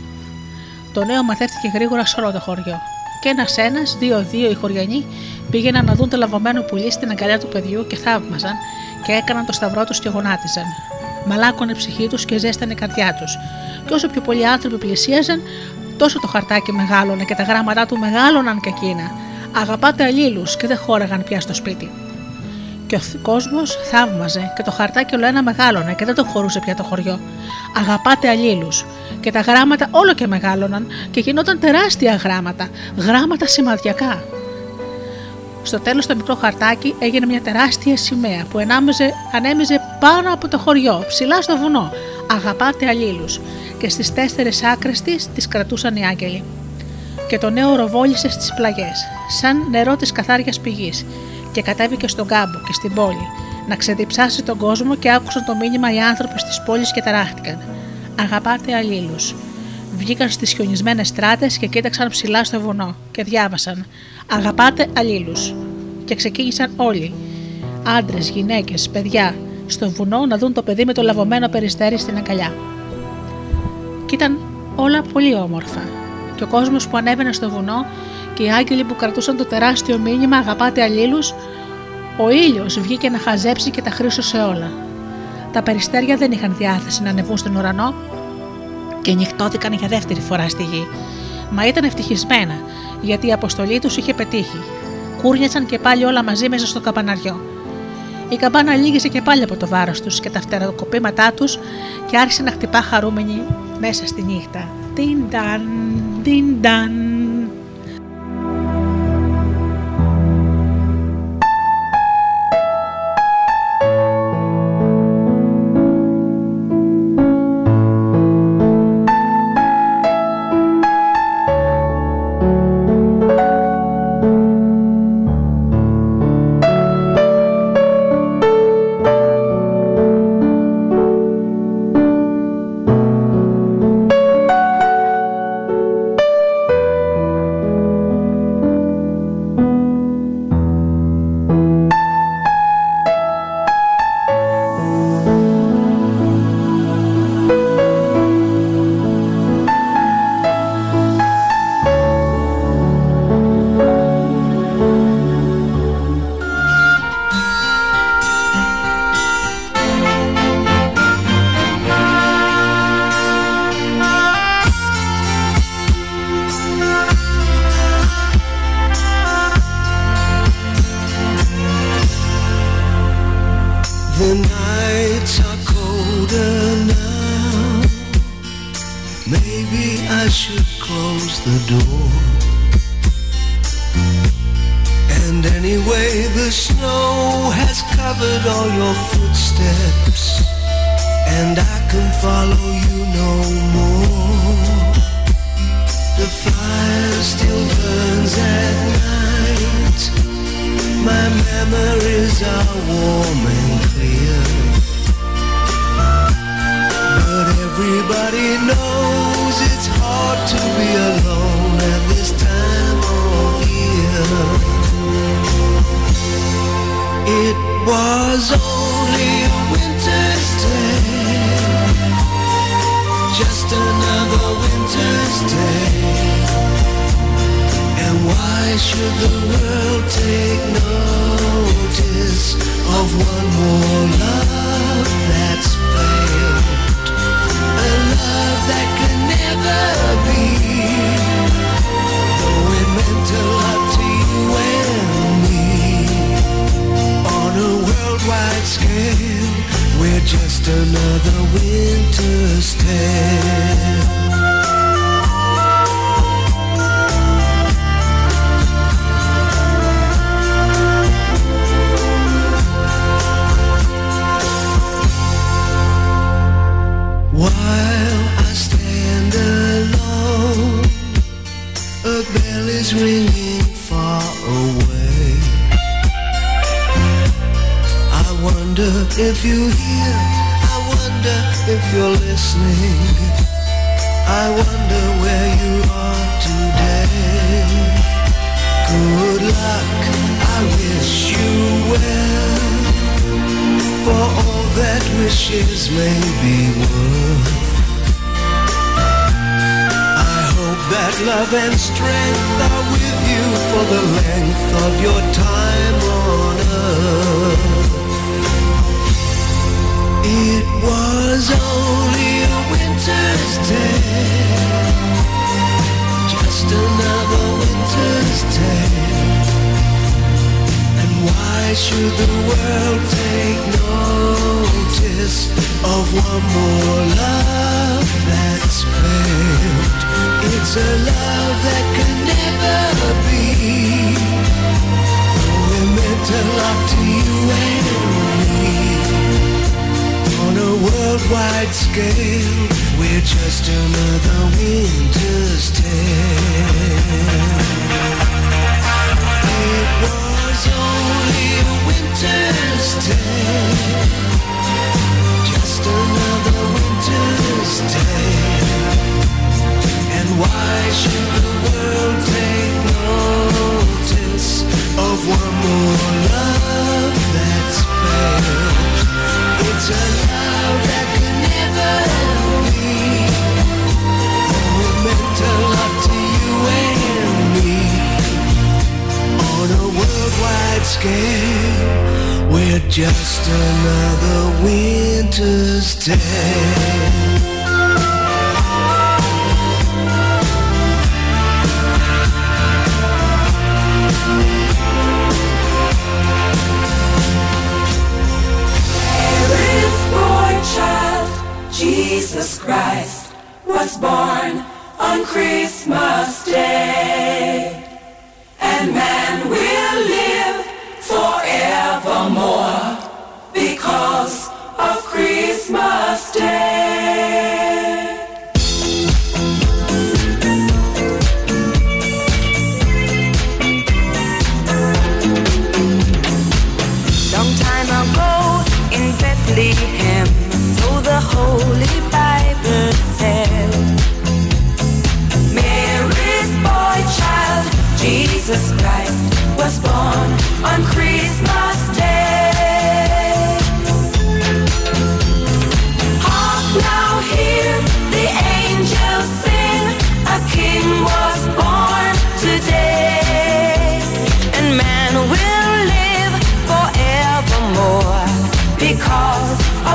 Το νέο μαθεύτηκε γρήγορα σε όλο το χωριό. Και ένα-ένα, δύο-δύο οι χωριανοί πήγαιναν να δουν το λαβωμένο πουλί στην αγκαλιά του παιδιού και θαύμαζαν και έκαναν το σταυρό τους και γονάτιζαν. Μαλάκωνε η ψυχή τους και ζέστανε η καρδιά τους. Και όσο πιο πολλοί άνθρωποι πλησίαζαν, τόσο το χαρτάκι μεγάλωνε και τα γράμματά του μεγάλωναν και εκείνα. Αγαπάτε αλλήλους και δεν χώραγαν πια στο σπίτι. Και ο κόσμος θαύμαζε και το χαρτάκι όλο ένα μεγάλωνε και δεν το χωρούσε πια το χωριό. Αγαπάτε αλλήλους. Και τα γράμματα όλο και μεγάλωναν και γινόταν τεράστια γράμματα, γράμματα σημαδιακά. Στο τέλος το μικρό χαρτάκι έγινε μια τεράστια σημαία που ενάμεζε, ανέμιζε πάνω από το χωριό, ψηλά στο βουνό. Αγαπάτε αλλήλους. Και στις τέσσερι άκρες της τις κρατούσαν οι άγγελοι. Και το νέο ροβόλησε στις πλαγιές, σαν νερό της καθάριας πηγής, και κατέβηκε στον κάμπο και στην πόλη, να ξεδιψάσει τον κόσμο και άκουσαν το μήνυμα οι άνθρωποι στις πόλεις και ταράχτηκαν. Αγαπάτε αλλήλους. Βγήκαν στις χιονισμένες στράτες και κοίταξαν ψηλά στο βουνό και διάβασαν. Αγαπάτε αλλήλους. Και ξεκίνησαν όλοι, άντρες, γυναίκες, παιδιά, στο βουνό να δουν το παιδί με το λαβωμένο περιστέρι στην αγκαλιά. Και ήταν όλα πολύ όμορφα. Και ο κόσμος που ανέβαινε στο βουνό και οι άγγελοι που κρατούσαν το τεράστιο μήνυμα Αγαπάτε αλλήλους, ο ήλιος βγήκε να χαζέψει και τα χρήσωσε όλα. Τα περιστέρια δεν είχαν διάθεση να ανεβούν στον ουρανό και νυχτώθηκαν για δεύτερη φορά στη γη. Μα ήταν ευτυχισμένα, γιατί η αποστολή τους είχε πετύχει. Κούρνιασαν και πάλι όλα μαζί μέσα στο καπαναριό. Η καμπάνα λύγησε και πάλι από το βάρος τους και τα φτεροκοπήματά τους και άρχισε να χτυπά χαρούμενη μέσα στη νύχτα. Τιν ταν, love and strength are with you for the length of your we're just another winter.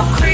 of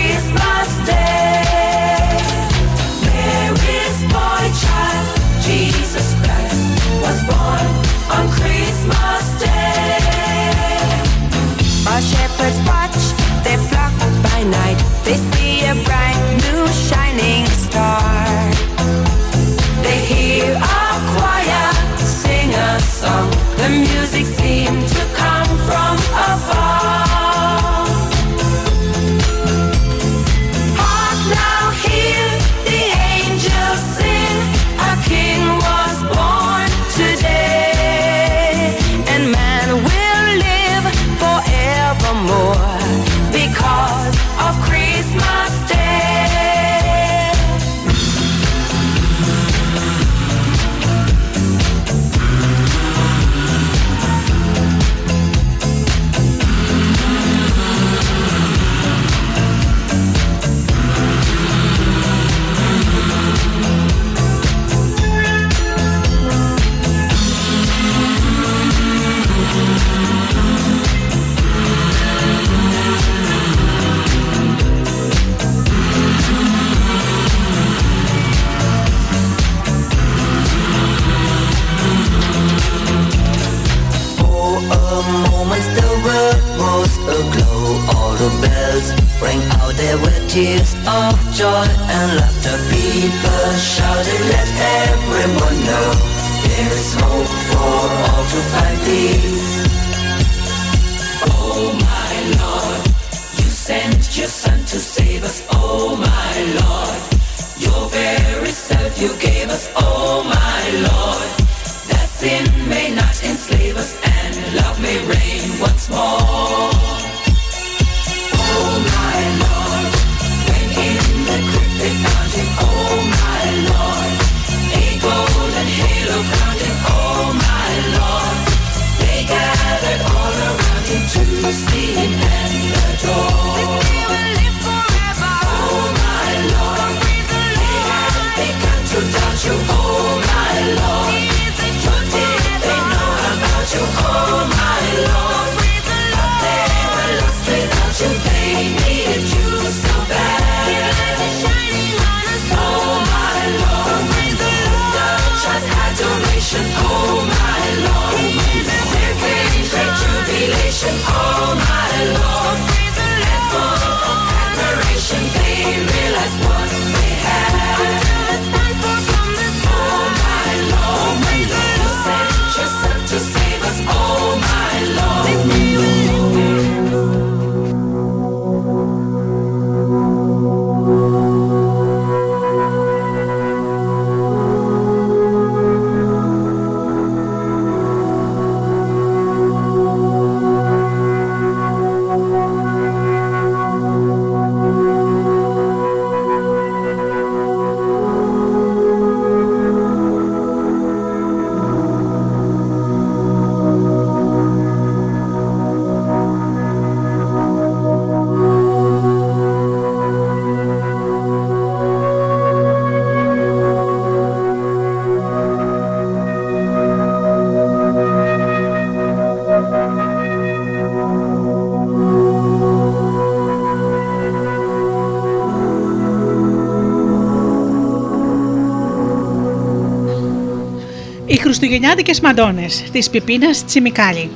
Χριστουγεννιάτικε μαντόνε της Πιπίνας Τσιμικάλη.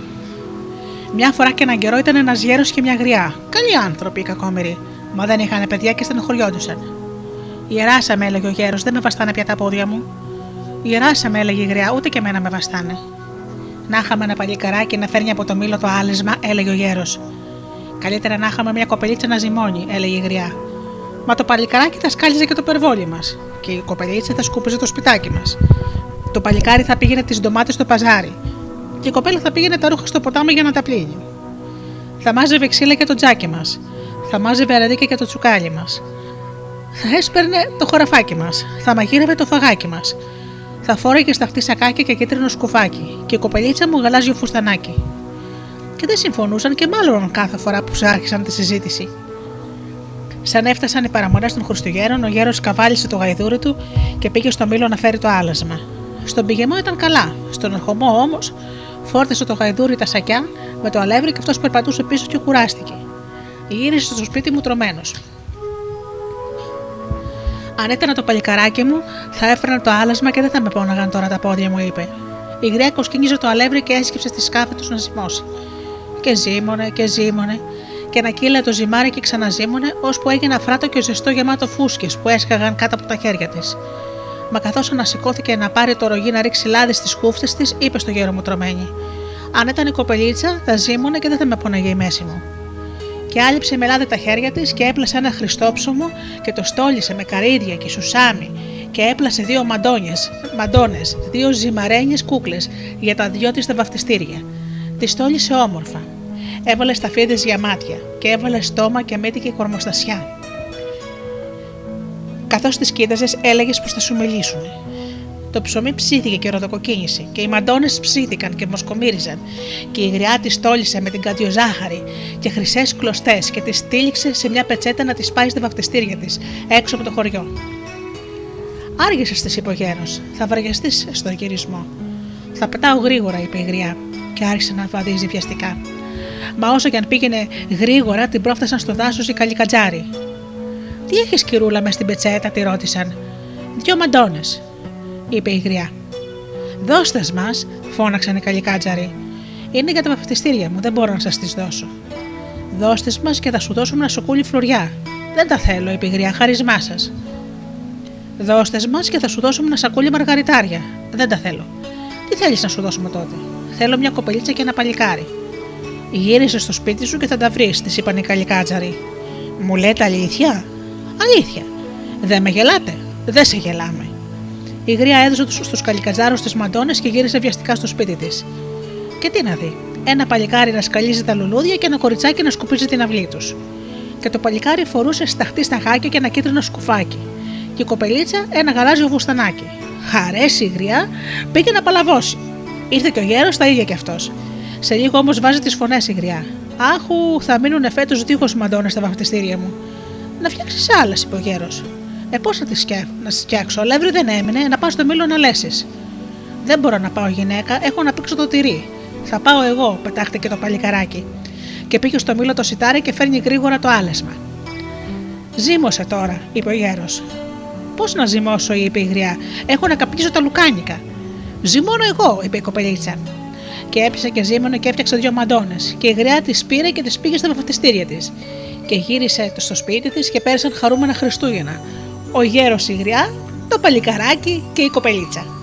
Μια φορά και έναν καιρό ήταν ένας γέρος και μια γριά. Καλοί άνθρωποι οι κακόμοιροι, μα δεν είχαν παιδιά και στενοχωριόντουσαν. Ιεράσα με, έλεγε ο γέρος, δεν με βαστάνε πια τα πόδια μου. Ιεράσα με, έλεγε η γριά, ούτε και εμένα με βαστάνε. Να είχαμε ένα παλικαράκι να φέρνει από το μήλο το άλεσμα, έλεγε ο γέρος. Καλύτερα να είχαμε μια κοπελίτσα να ζυμώνει, έλεγε η γριά. Μα το παλικαράκι θα σκάλιζε και το περβόλι μας. Και η κοπελίτσα θα σκούπιζε το σπιτάκι μας. Το παλικάρι θα πήγαινε τις ντομάτες στο παζάρι. Και η κοπέλα θα πήγαινε τα ρούχα στο ποτάμι για να τα πλύνει. Θα μάζευε ξύλα και το τζάκι μας. Θα μάζευε αραδίκια και το τσουκάλι μας. Θα έσπερνε το χωραφάκι μας. Θα μαγείρευε το φαγάκι μας. Θα φόρεγε σταχτή σακάκι και κίτρινο σκουφάκι. Και η κοπελίτσα μου γαλάζιο φουστανάκι. Και δεν συμφωνούσαν και μάλλον κάθε φορά που άρχισαν τη συζήτηση. Σαν έφτασαν οι παραμονές των Χριστουγέννων, ο γέρος καβάλισε το γαϊδούρι του και πήγε στο μήλο να φέρει το άλασμα. Στον πηγεμό ήταν καλά. Στον ερχομό όμως φόρτισε το γαϊδούρι τα σακιά με το αλεύρι και αυτός περπατούσε πίσω και κουράστηκε. Γύρισε στο σπίτι μου τρομένο. Αν ήταν το παλικαράκι μου, θα έφερνα το άλασμα και δεν θα με πόναγαν τώρα τα πόδια μου, είπε. Η γριά κοσκίνιζε το αλεύρι και έσκυψε στη σκάφη τους να ζυμώσει. Και ζύμωνε και ζύμωνε, και ανακύλε το ζυμάρι και ξαναζύμωνε, ώσπου έγινε αφράτο και ζεστό γεμάτο φούσκες που έσκαγαν κάτω από τα χέρια της. Μα καθώς ανασηκώθηκε να πάρει το ρογί να ρίξει λάδι στις χούφτες της, είπε στο γέρο μου τρομένη: Αν ήταν η κοπελίτσα, θα ζύμωνε και δεν θα με πόναγε η μέση μου. Και άλυψε με λάδι τα χέρια της και έπλασε ένα χριστόψωμο και το στόλισε με καρύδια και σουσάμι και έπλασε δύο μαντόνιες, μαντόνες, δύο ζυμαρένιες κούκλες για τα δυο της τα βαφτιστήρια. Τη στόλισε όμορφα. Έβαλε σταφίδες για μάτια και έβαλε στόμα και μύτη και κορμοστασιά. Καθώς τις κοίταζες, έλεγες πως θα σου μιλήσουν. Το ψωμί ψήθηκε και ροδοκοκκίνησε, και οι μαντόνε ψήθηκαν και μοσκομύριζαν, και η γριά τη τόλισε με την κατιοζάχαρη και χρυσές κλωστές και τη τύλιξε σε μια πετσέτα να τη πάει στα βαφτιστήρια της, έξω από το χωριό. Άργησες, της είπε ο γέρος, θα βαριαστείς στο γυρισμό. Θα πετάω γρήγορα, είπε η γριά, και άρχισε να βαδίζει βιαστικά. Μα όσο και αν πήγαινε γρήγορα, την πρόφτασαν στο δάσος οι καλικατζάροι. Τι έχεις κυρούλα μες στην πετσέτα, τη ρώτησαν. Δυο μαντόνε, είπε η γριά. Δώστες μας, φώναξαν οι καλικάτζαροι. Είναι για τα βαφτιστήρια μου, δεν μπορώ να σας τις δώσω. Δώστες μας και θα σου δώσουμε ένα σοκούλι φλουριά. Δεν τα θέλω, είπε η γριά, χάρισμά σας. Δώστες μας και θα σου δώσουμε ένα σακούλι μαργαριτάρια. Δεν τα θέλω. Τι θέλεις να σου δώσουμε τότε; Θέλω μια κοπελίτσα και ένα παλικάρι. Γύρισες στο σπίτι σου και θα τα βρεις, της είπαν οι καλικάτζαροι. Μου λέτε αλήθεια; Αλήθεια. Δεν με γελάτε. Δεν σε γελάμε. Η γρία έδωσε στους καλικατζάρου τι μαντόνε και γύρισε βιαστικά στο σπίτι της. Και τι να δει. Ένα παλικάρι να σκαλίζει τα λουλούδια και ένα κοριτσάκι να σκουπίζει την αυλή τους. Και το παλικάρι φορούσε σταχτή στα χάκια και ένα κίτρινο σκουφάκι. Και η κοπελίτσα ένα γαλάζιο βουστανάκι. Χαρέσει η γριά, πήγε να παλαβώσει. Ήρθε και ο γέρος, τα ίδια κι αυτός. Σε λίγο όμως βάζει τις φωνές η γριά. Άχου, θα μείνουν φέτος δίχως μαντόνε στα βαφτιστήρια μου. Να φτιάξεις άλλες, είπε ο γέρο. Ε, πώς να τις φτιάξω, Λεύρη δεν έμεινε, να πα στο μήλο να λέσεις. Δεν μπορώ να πάω γυναίκα, έχω να πήξω το τυρί. Θα πάω εγώ, πετάχτηκε το παλικαράκι. Και πήγε στο μήλο το σιτάρι και φέρνει γρήγορα το άλεσμα. Ζήμωσε τώρα, είπε ο γέρο. Πώς να ζυμώσω, είπε η γριά, έχω να καπνίσω τα λουκάνικα. Ζυμώνω εγώ, είπε η κοπελίτσα. Και έπιασε και ζήμωνε και έφτιαξε δύο μαντόνε. Και η γριά τις πήρε και τις πήγε στα βαφτιστήρια της. Και γύρισε στο σπίτι της και πέρασαν χαρούμενα Χριστούγεννα. Ο γέρος η γριά, το παλικαράκι και η κοπελίτσα.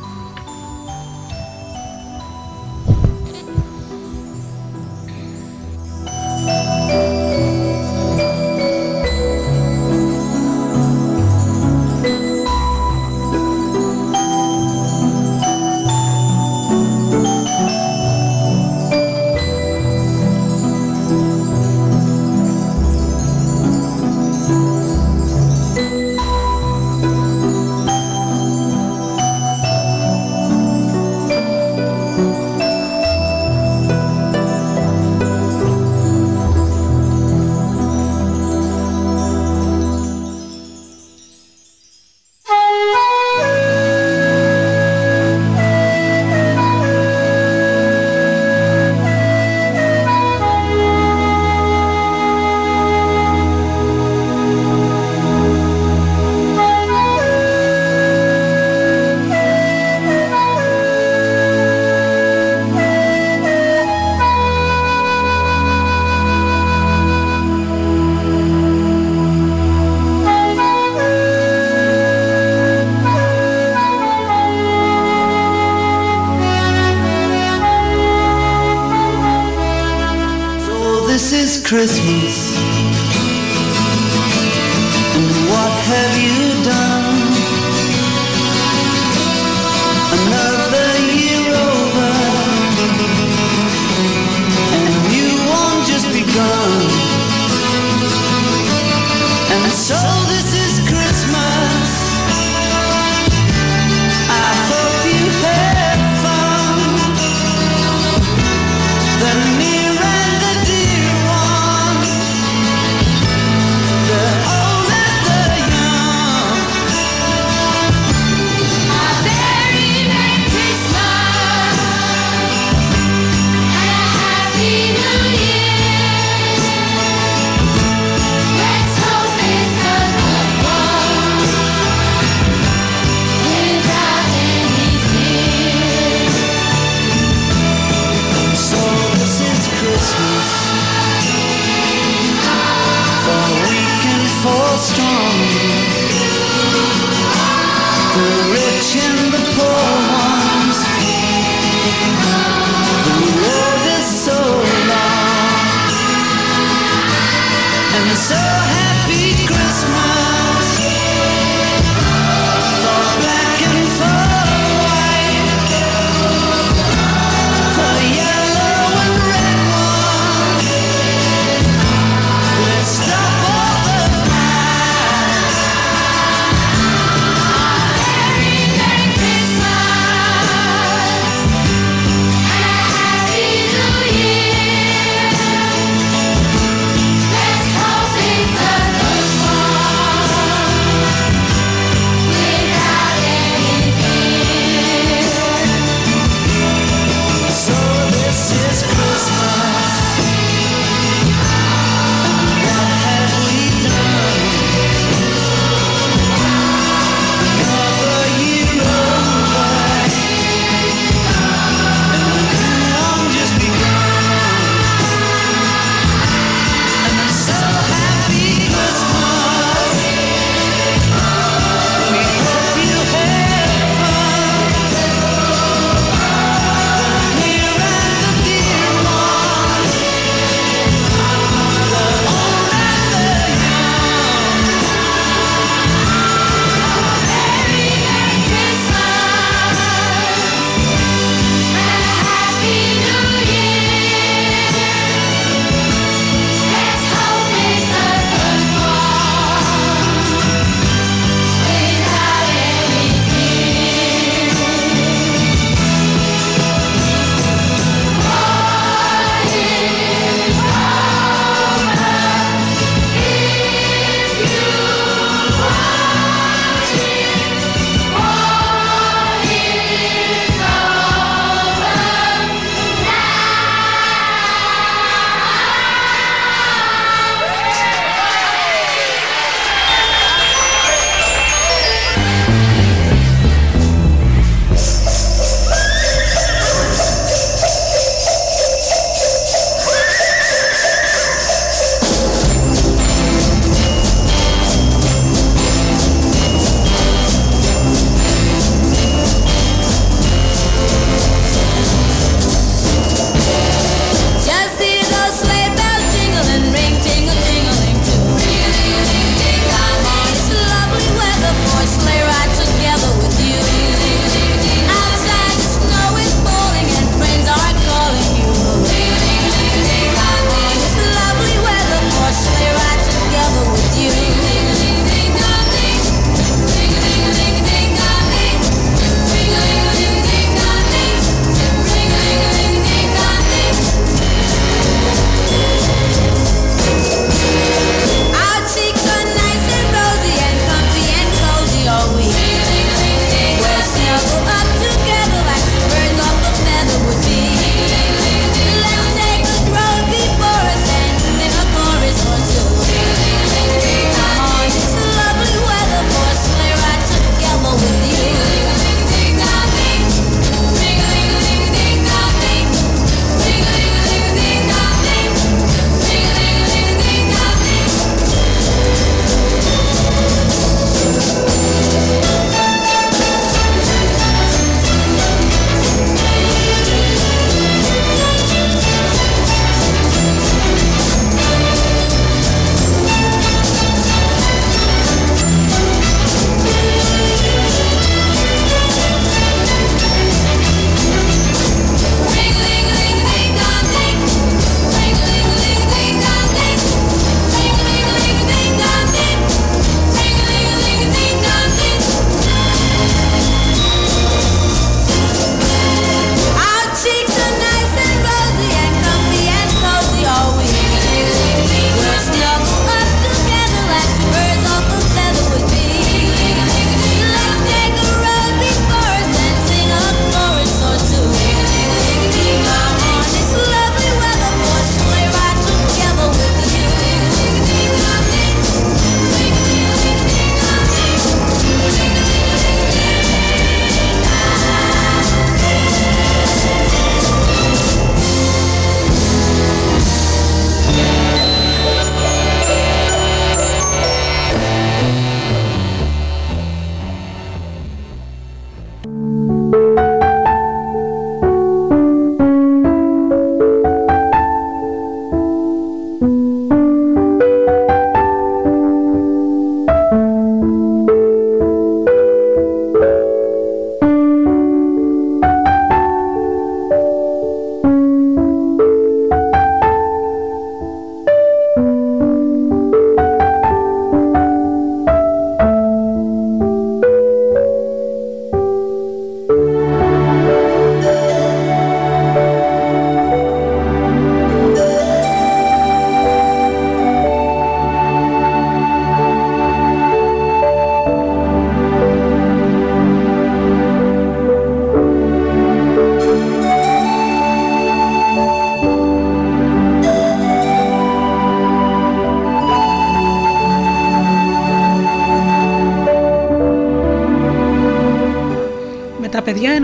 and so happy Christmas.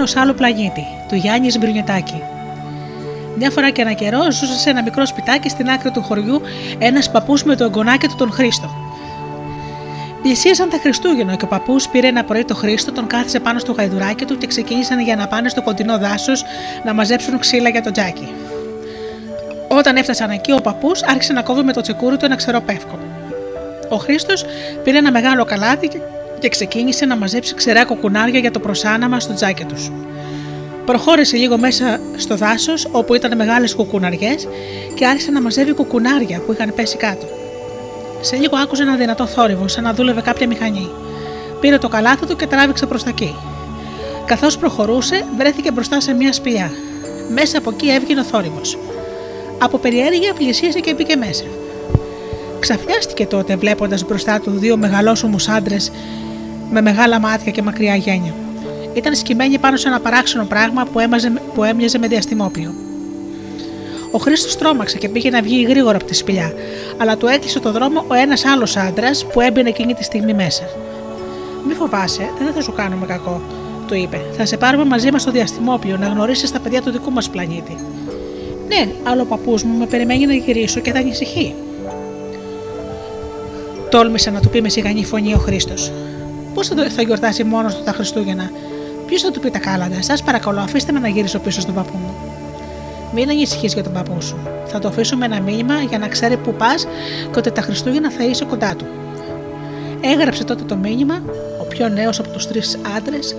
Τα παιδιά ενός άλλου πλανήτη, του Γιάννης Μπρινιετάκη. Μια φορά και ένα καιρό ζούσε σε ένα μικρό σπιτάκι στην άκρη του χωριού ένας παππούς με το εγγονάκι του τον Χρήστο. Πλησίασαν τα Χριστούγεννα και ο παππούς πήρε ένα πρωί το Χρήστο, τον κάθισε πάνω στο γαϊδουράκι του και ξεκίνησαν για να πάνε στο κοντινό δάσος να μαζέψουν ξύλα για το τζάκι. Όταν έφτασαν εκεί, ο παππούς άρχισε να κόβει με το τσεκούρι του ένα ξερό πεύκο. Ο Χρήστος πήρε ένα μεγάλο καλάθι και ξεκίνησε να μαζέψει ξερά κοκουνάρια για το προσάναμα στο τζάκι τους. Προχώρησε λίγο μέσα στο δάσος όπου ήταν μεγάλες κουκουναριέ και άρχισε να μαζεύει κουκουνάρια που είχαν πέσει κάτω. Σε λίγο άκουσε ένα δυνατό θόρυβο, σαν να δούλευε κάποια μηχανή. Πήρε το καλάθι του και τράβηξε προς τα εκεί. Καθώς προχωρούσε, βρέθηκε μπροστά σε μια σπηλιά. Μέσα από εκεί έβγαινε ο θόρυβος. Από περιέργεια πλησίασε και μπήκε μέσα. Ξαφνιάστηκε τότε βλέποντας μπροστά του δύο μεγαλόσωμους άντρες με μεγάλα μάτια και μακριά γένια. Ήταν σκυμμένοι πάνω σε ένα παράξενο πράγμα που, έμαζε, που έμοιαζε με διαστημόπλιο. Ο Χρήστος τρόμαξε και πήγε να βγει γρήγορα από τη σπηλιά, αλλά του έκλεισε το δρόμο ο ένας άλλος άντρας που έμπαινε εκείνη τη στιγμή μέσα. Μη φοβάσαι, δεν θα σου κάνουμε κακό, του είπε. Θα σε πάρουμε μαζί μας στο διαστημόπλιο να γνωρίσεις τα παιδιά του δικού μας πλανήτη. Ναι, άλλο ο παππούς μου με περιμένει να γυρίσω και θα ανησυχεί. Τόλμησε να του πει με σιγανή φωνή ο Χρήστος. Πώς θα, το- θα γιορτάσει μόνος του τα Χριστούγεννα, Ποιος θα του πει τα κάλαντα, σας παρακαλώ, αφήστε με να γυρίσω πίσω στον παππού μου. Μην ανησυχείς για τον παππού σου. Θα το αφήσουμε ένα μήνυμα για να ξέρει που πας και ότι τα Χριστούγεννα θα είσαι κοντά του. Έγραψε τότε το μήνυμα, ο πιο νέος από τους τρεις άντρες,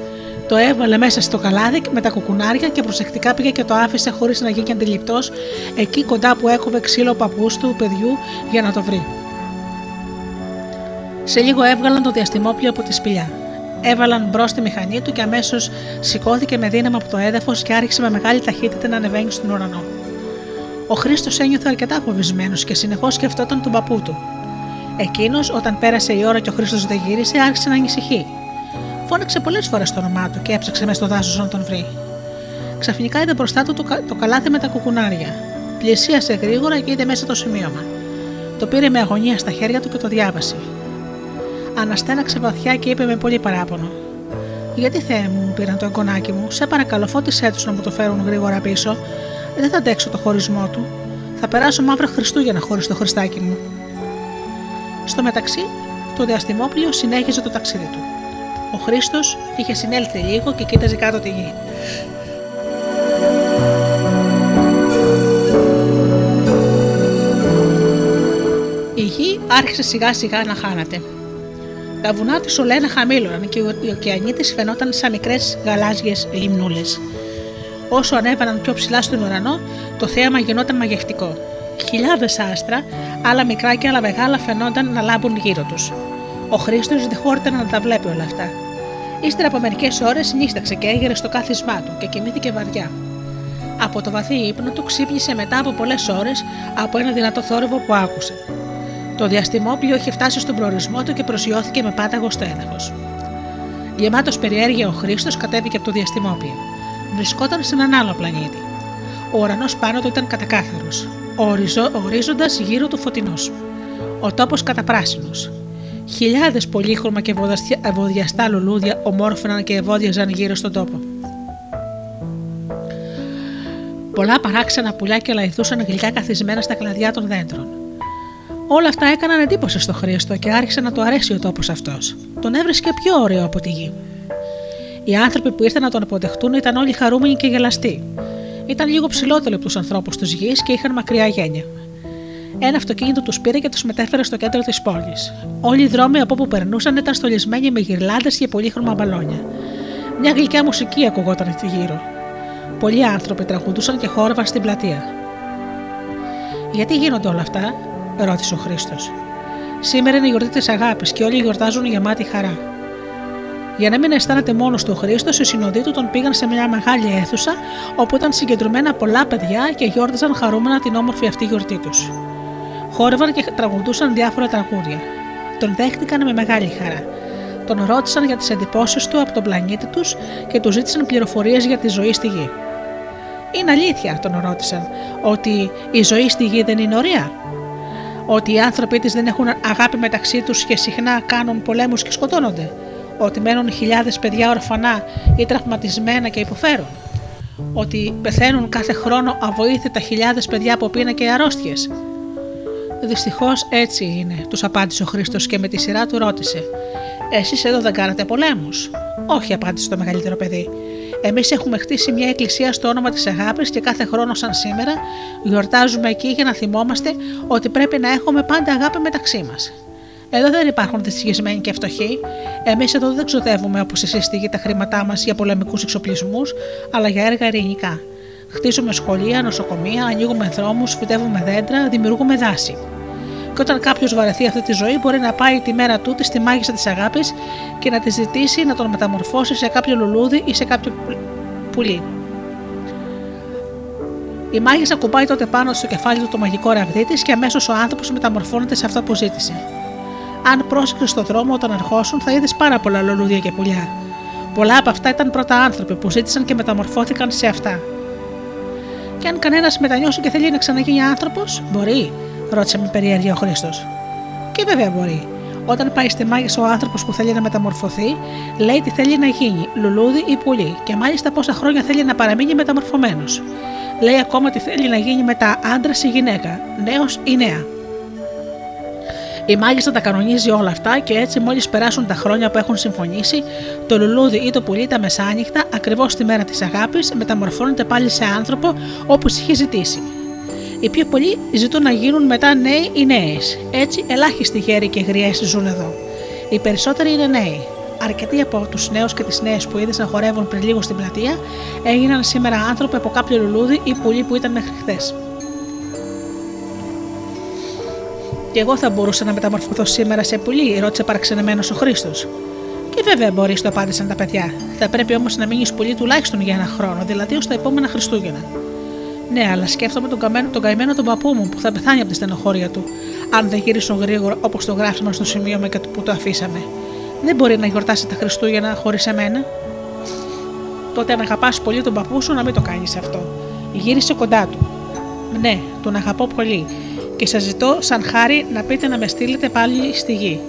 το έβαλε μέσα στο καλάδι με τα κουκουνάρια και προσεκτικά πήγε και το άφησε χωρίς να γίνει αντιληπτός εκεί κοντά που έκοβε ξύλο ο παππούς του παιδιού για να το βρει. Σε λίγο έβγαλαν το διαστημόπλιο από τη σπηλιά. Έβαλαν μπρος τη μηχανή του και αμέσως σηκώθηκε με δύναμη από το έδαφος και άρχισε με μεγάλη ταχύτητα να ανεβαίνει στον ουρανό. Ο Χρήστος ένιωθε αρκετά φοβισμένος και συνεχώς σκεφτόταν τον παππού του. Εκείνος, όταν πέρασε η ώρα και ο Χρήστος δεν γύρισε, άρχισε να ανησυχεί. Φώναξε πολλές φορές το όνομά του και έψαξε μες στο δάσος να τον βρει. Ξαφνικά είδε μπροστά του το, κα- το καλάθι με τα κουκουνάρια. Πλησίασε γρήγορα και είδε μέσα το σημείωμα. Το πήρε με αγωνία στα χέρια του και το διάβασε. Αναστέναξε βαθιά και είπε με πολύ παράπονο. Γιατί Θεέ μου, μου πήραν το εγγονάκι μου, σε παρακαλώ φώτισέ τους να μου το φέρουν γρήγορα πίσω. Δεν θα αντέξω το χωρισμό του. Θα περάσω μαύρα Χριστούγεννα χωρί το Χριστάκι μου. Στο μεταξύ, το διαστημόπλιο συνέχιζε το ταξίδι του. Ο Χρήστος είχε συνέλθει λίγο και κοίταζε κάτω τη γη. Η γη άρχισε σιγά σιγά να χάνατε. Τα βουνά της ολένα χαμήλωναν και οι ωκεανοί τη φαινόταν σαν μικρές γαλάζιες λιμνούλες. Όσο ανέβαιναν πιο ψηλά στον ουρανό, το θέαμα γινόταν μαγευτικό. Χιλιάδες άστρα, άλλα μικρά και άλλα μεγάλα, φαινόταν να λάμπουν γύρω τους. Ο Χρήστος δεν χόρταν να τα βλέπει όλα αυτά. Ύστερα από μερικές ώρες νύσταξε και έγειρε στο κάθισμά του και κοιμήθηκε βαριά. Από το βαθύ ύπνο του ξύπνησε μετά από πολλές ώρες από ένα δυνατό θόρυβο που άκουσε. Το διαστημόπλιο είχε φτάσει στον προορισμό του και προσιώθηκε με πάταγο στο έδαφο. Γεμάτος περιέργεια, ο Χρήστος κατέβηκε από το διαστημόπλιο. Βρισκόταν σε έναν άλλο πλανήτη. Ο ουρανός πάνω του ήταν κατακάθαρος. Ο, οριζο... ο ορίζοντας γύρω του φωτεινός. Ο τόπος καταπράσινος. Χιλιάδες πολύχρωμα και ευωδασtia- ευωδιαστά λουλούδια ομόρφωναν και ευώδιαζαν γύρω στον τόπο. Πολλά παράξενα πουλιά και λαϊδούσαν γλυκά καθισμένα στα κλαδιά των δέντρων. Όλα αυτά έκαναν εντύπωση στο Χρήστο και άρχισε να του αρέσει ο τόπος αυτός. Τον έβρισκε πιο ωραίο από τη γη. Οι άνθρωποι που ήρθαν να τον αποδεχτούν ήταν όλοι χαρούμενοι και γελαστοί. Ήταν λίγο ψηλότεροι από τους ανθρώπους της γης και είχαν μακριά γένια. Ένα αυτοκίνητο τους πήρε και τους μετέφερε στο κέντρο της πόλης. Όλοι οι δρόμοι από όπου περνούσαν ήταν στολισμένοι με γυρλάντε και πολύχρωμα μπαλόνια. Μια γλυκιά μουσική ακουγόταν εκεί γύρω. Πολλοί άνθρωποι τραγουδούσαν και χόρευαν στην πλατεία. Γιατί γίνονται όλα αυτά, ρώτησε ο Χρήστος. Σήμερα είναι η γιορτή της αγάπης και όλοι γιορτάζουν γεμάτη χαρά. Για να μην αισθάνεται μόνος του ο Χρήστος, οι συνοδοί του τον πήγαν σε μια μεγάλη αίθουσα όπου ήταν συγκεντρωμένα πολλά παιδιά και γιόρταζαν χαρούμενα την όμορφη αυτή γιορτή τους. Χόρευαν και τραγουδούσαν διάφορα τραγούδια. Τον δέχτηκαν με μεγάλη χαρά. Τον ρώτησαν για τις εντυπώσεις του από τον πλανήτη τους και του ζήτησαν πληροφορίες για τη ζωή στη γη. Είναι αλήθεια, τον ρώτησαν, ότι η ζωή στη γη δεν είναι ωραία. Ότι οι άνθρωποι της δεν έχουν αγάπη μεταξύ τους και συχνά κάνουν πολέμους και σκοτώνονται. Ότι μένουν χιλιάδες παιδιά ορφανά ή τραυματισμένα και υποφέρουν. Ότι πεθαίνουν κάθε χρόνο αβοήθητα χιλιάδες παιδιά από πείνα και αρρώστιες. Δυστυχώς έτσι είναι, τους απάντησε ο Χρήστος και με τη σειρά του ρώτησε: Εσείς εδώ δεν κάνατε πολέμους; Όχι, απάντησε το μεγαλύτερο παιδί. Εμείς έχουμε χτίσει μια εκκλησία στο όνομα της αγάπης και κάθε χρόνο, σαν σήμερα, γιορτάζουμε εκεί για να θυμόμαστε ότι πρέπει να έχουμε πάντα αγάπη μεταξύ μας. Εδώ δεν υπάρχουν δυστυχισμένοι και φτωχοί. Εμείς εδώ δεν ξοδεύουμε όπως εσείς στη γη τα χρήματά μας για πολεμικούς εξοπλισμούς, αλλά για έργα ειρηνικά. Χτίζουμε σχολεία, νοσοκομεία, ανοίγουμε δρόμους, φυτεύουμε δέντρα, δημιουργούμε δάση. Και όταν κάποιος βαρεθεί αυτή τη ζωή, μπορεί να πάει τη μέρα τούτη στη μάγισσα της αγάπης και να τη ζητήσει να τον μεταμορφώσει σε κάποιο λουλούδι ή σε κάποιο πουλί. Η μάγισσα κουμπάει τότε πάνω στο κεφάλι του το μαγικό ραβδί της και αμέσως ο άνθρωπος μεταμορφώνεται σε αυτό που ζήτησε. Αν πρόσεξε στον δρόμο όταν ερχόσουν, θα είδες πάρα πολλά λουλούδια και πουλιά. Πολλά από αυτά ήταν πρώτα άνθρωποι που ζήτησαν και μεταμορφώθηκαν σε αυτά. Και αν κανένας μετανιώσει και θέλει να ξαναγίνει άνθρωπος, μπορεί, ρώτησε με περιέργεια ο Χρήστος. Και βέβαια μπορεί. Όταν πάει στη μάγισσα ο άνθρωπος που θέλει να μεταμορφωθεί, λέει τι θέλει να γίνει, λουλούδι ή πουλί, και μάλιστα πόσα χρόνια θέλει να παραμείνει μεταμορφωμένος. Λέει ακόμα τι θέλει να γίνει μετά άντρα ή γυναίκα, νέος ή νέα. Η μάγισσα τα κανονίζει όλα αυτά και έτσι μόλις περάσουν τα χρόνια που έχουν συμφωνήσει, το λουλούδι ή το πουλί τα μεσάνυχτα, ακριβώς τη μέρα της αγάπης, μεταμορφώνεται πάλι σε άνθρωπο όπω είχε ζητήσει. Οι πιο πολλοί ζητούν να γίνουν μετά νέοι ή νέες. Έτσι, ελάχιστοι γέροι και γριές ζουν εδώ. Οι περισσότεροι είναι νέοι. Αρκετοί από τους νέους και τις νέες που είδες να χορεύουν πριν λίγο στην πλατεία έγιναν σήμερα άνθρωποι από κάποιο λουλούδι ή πουλί που ήταν μέχρι χθες. Και εγώ θα μπορούσα να μεταμορφωθώ σήμερα σε πουλί, ρώτησε παραξενεμένος ο Χρήστος. Και βέβαια μπορείς, το απάντησαν τα παιδιά. Θα πρέπει όμως να μείνεις πουλί τουλάχιστον για ένα χρόνο, δηλαδή ως τα επόμενα Χριστούγεννα. Ναι, αλλά σκέφτομαι τον καημένο, τον καημένο τον παππού μου που θα πεθάνει από τη στενοχώρια του, αν δεν γυρίσουν γρήγορα όπως το γράφημα στο σημείο με που το αφήσαμε. Δεν μπορεί να γιορτάσει τα Χριστούγεννα χωρίς εμένα. Τότε αν αγαπάς πολύ τον παππού σου, να μην το κάνεις αυτό. Γύρισε κοντά του. Ναι, τον αγαπώ πολύ και σας ζητώ σαν χάρη να πείτε να με στείλετε πάλι στη γη.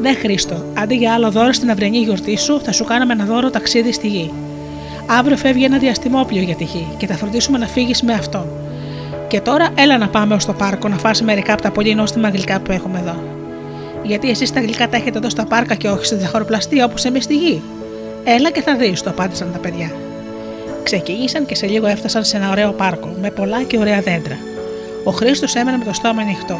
Ναι, Χρήστο, αντί για άλλο δώρο στην αυριανή γιορτή σου, θα σου κάναμε ένα δώρο ταξίδι στη γη. Αύριο φεύγει ένα διαστημόπλιο για τη γη και θα φροντίσουμε να φύγεις με αυτό. Και τώρα έλα να πάμε ως το πάρκο να φας μερικά από τα πολύ νόστιμα γλυκά που έχουμε εδώ. Γιατί εσείς τα γλυκά τα έχετε εδώ στα πάρκα και όχι στη ζαχαροπλαστεία όπως εμείς στη γη. Έλα και θα δεις, το απάντησαν τα παιδιά. Ξεκίνησαν και σε λίγο έφτασαν σε ένα ωραίο πάρκο με πολλά και ωραία δέντρα. Ο Χρήστος έμενε με το στόμα ανοιχτό.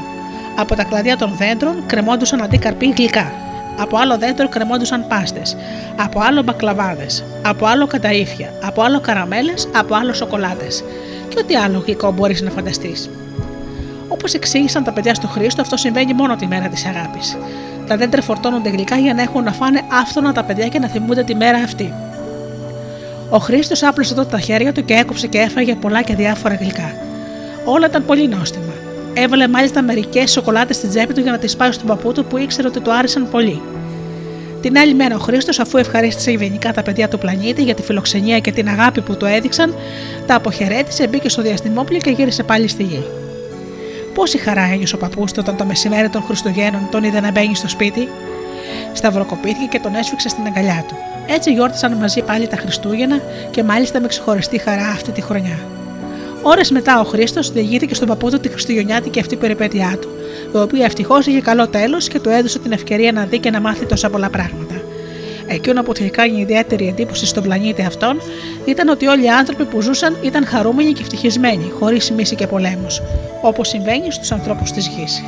Από τα κλαδιά των δέντρων κρεμόντουσαν αντί καρπί γλυκά. Από άλλο δέντρο κρεμόντουσαν πάστες. Από άλλο μπακλαβάδες. Από άλλο καταήφια. Από άλλο καραμέλες. Από άλλο σοκολάτες. Και ό,τι άλλο γλυκό μπορείς να φανταστείς. Όπως εξήγησαν τα παιδιά στο Χρήστο, αυτό συμβαίνει μόνο τη μέρα της αγάπης. Τα δέντρα φορτώνονται γλυκά για να έχουν να φάνε άφθονα τα παιδιά και να θυμούνται τη μέρα αυτή. Ο Χρήστος άπλωσε τότε τα χέρια του και έκοψε και έφαγε πολλά και διάφορα γλυκά. Όλα ήταν πολύ νόστιμα. Έβαλε μάλιστα μερικές σοκολάτες στην τσέπη του για να τις πάει στον παππού του που ήξερε ότι του άρεσαν πολύ. Την άλλη μέρα ο Χρήστος, αφού ευχαρίστησε γενικά τα παιδιά του πλανήτη για τη φιλοξενία και την αγάπη που του έδειξαν, τα αποχαιρέτησε, μπήκε στο διαστημόπλιο και γύρισε πάλι στη γη. Πόση χαρά ένιωσε ο παππούς του όταν το μεσημέρι των Χριστουγέννων τον είδε να μπαίνει στο σπίτι. Σταυροκοπήθηκε και τον έσφιξε στην αγκαλιά του. Έτσι γιόρτασαν μαζί πάλι τα Χριστούγεννα και μάλιστα με ξεχωριστή χαρά αυτή τη χρονιά. Ώρες μετά ο Χρήστος διηγήθηκε στον παππού του τη Χριστουγεννιάτικη αυτή περιπέτειά του, η οποία ευτυχώς είχε καλό τέλος και του έδωσε την ευκαιρία να δει και να μάθει τόσα πολλά πράγματα. Εκείνο που του είχε κάνει ιδιαίτερη εντύπωση στον πλανήτη αυτόν ήταν ότι όλοι οι άνθρωποι που ζούσαν ήταν χαρούμενοι και ευτυχισμένοι, χωρίς μίση και πολέμους, όπως συμβαίνει στους ανθρώπους της γης.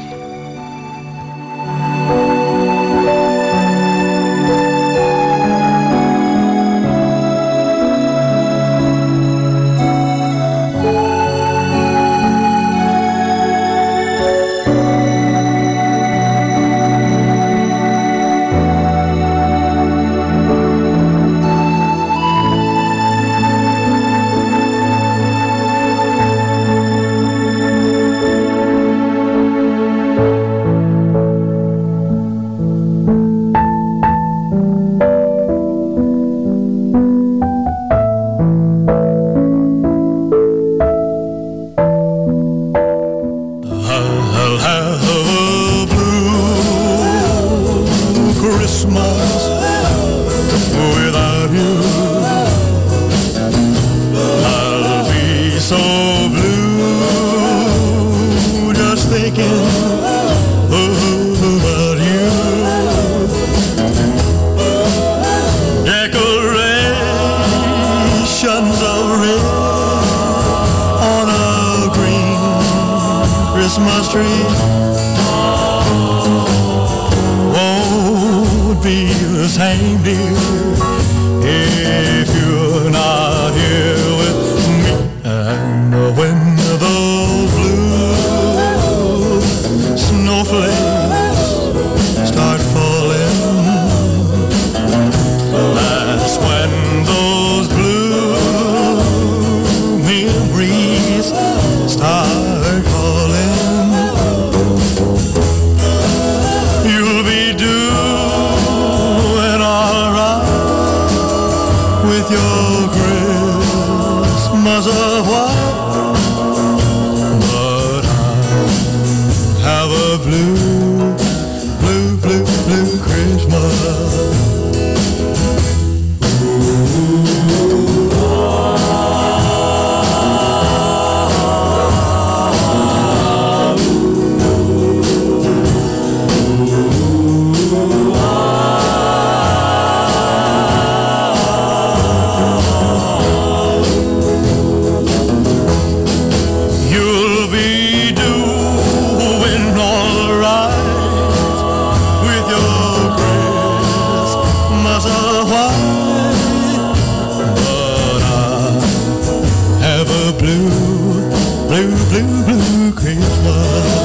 Merry Christmas.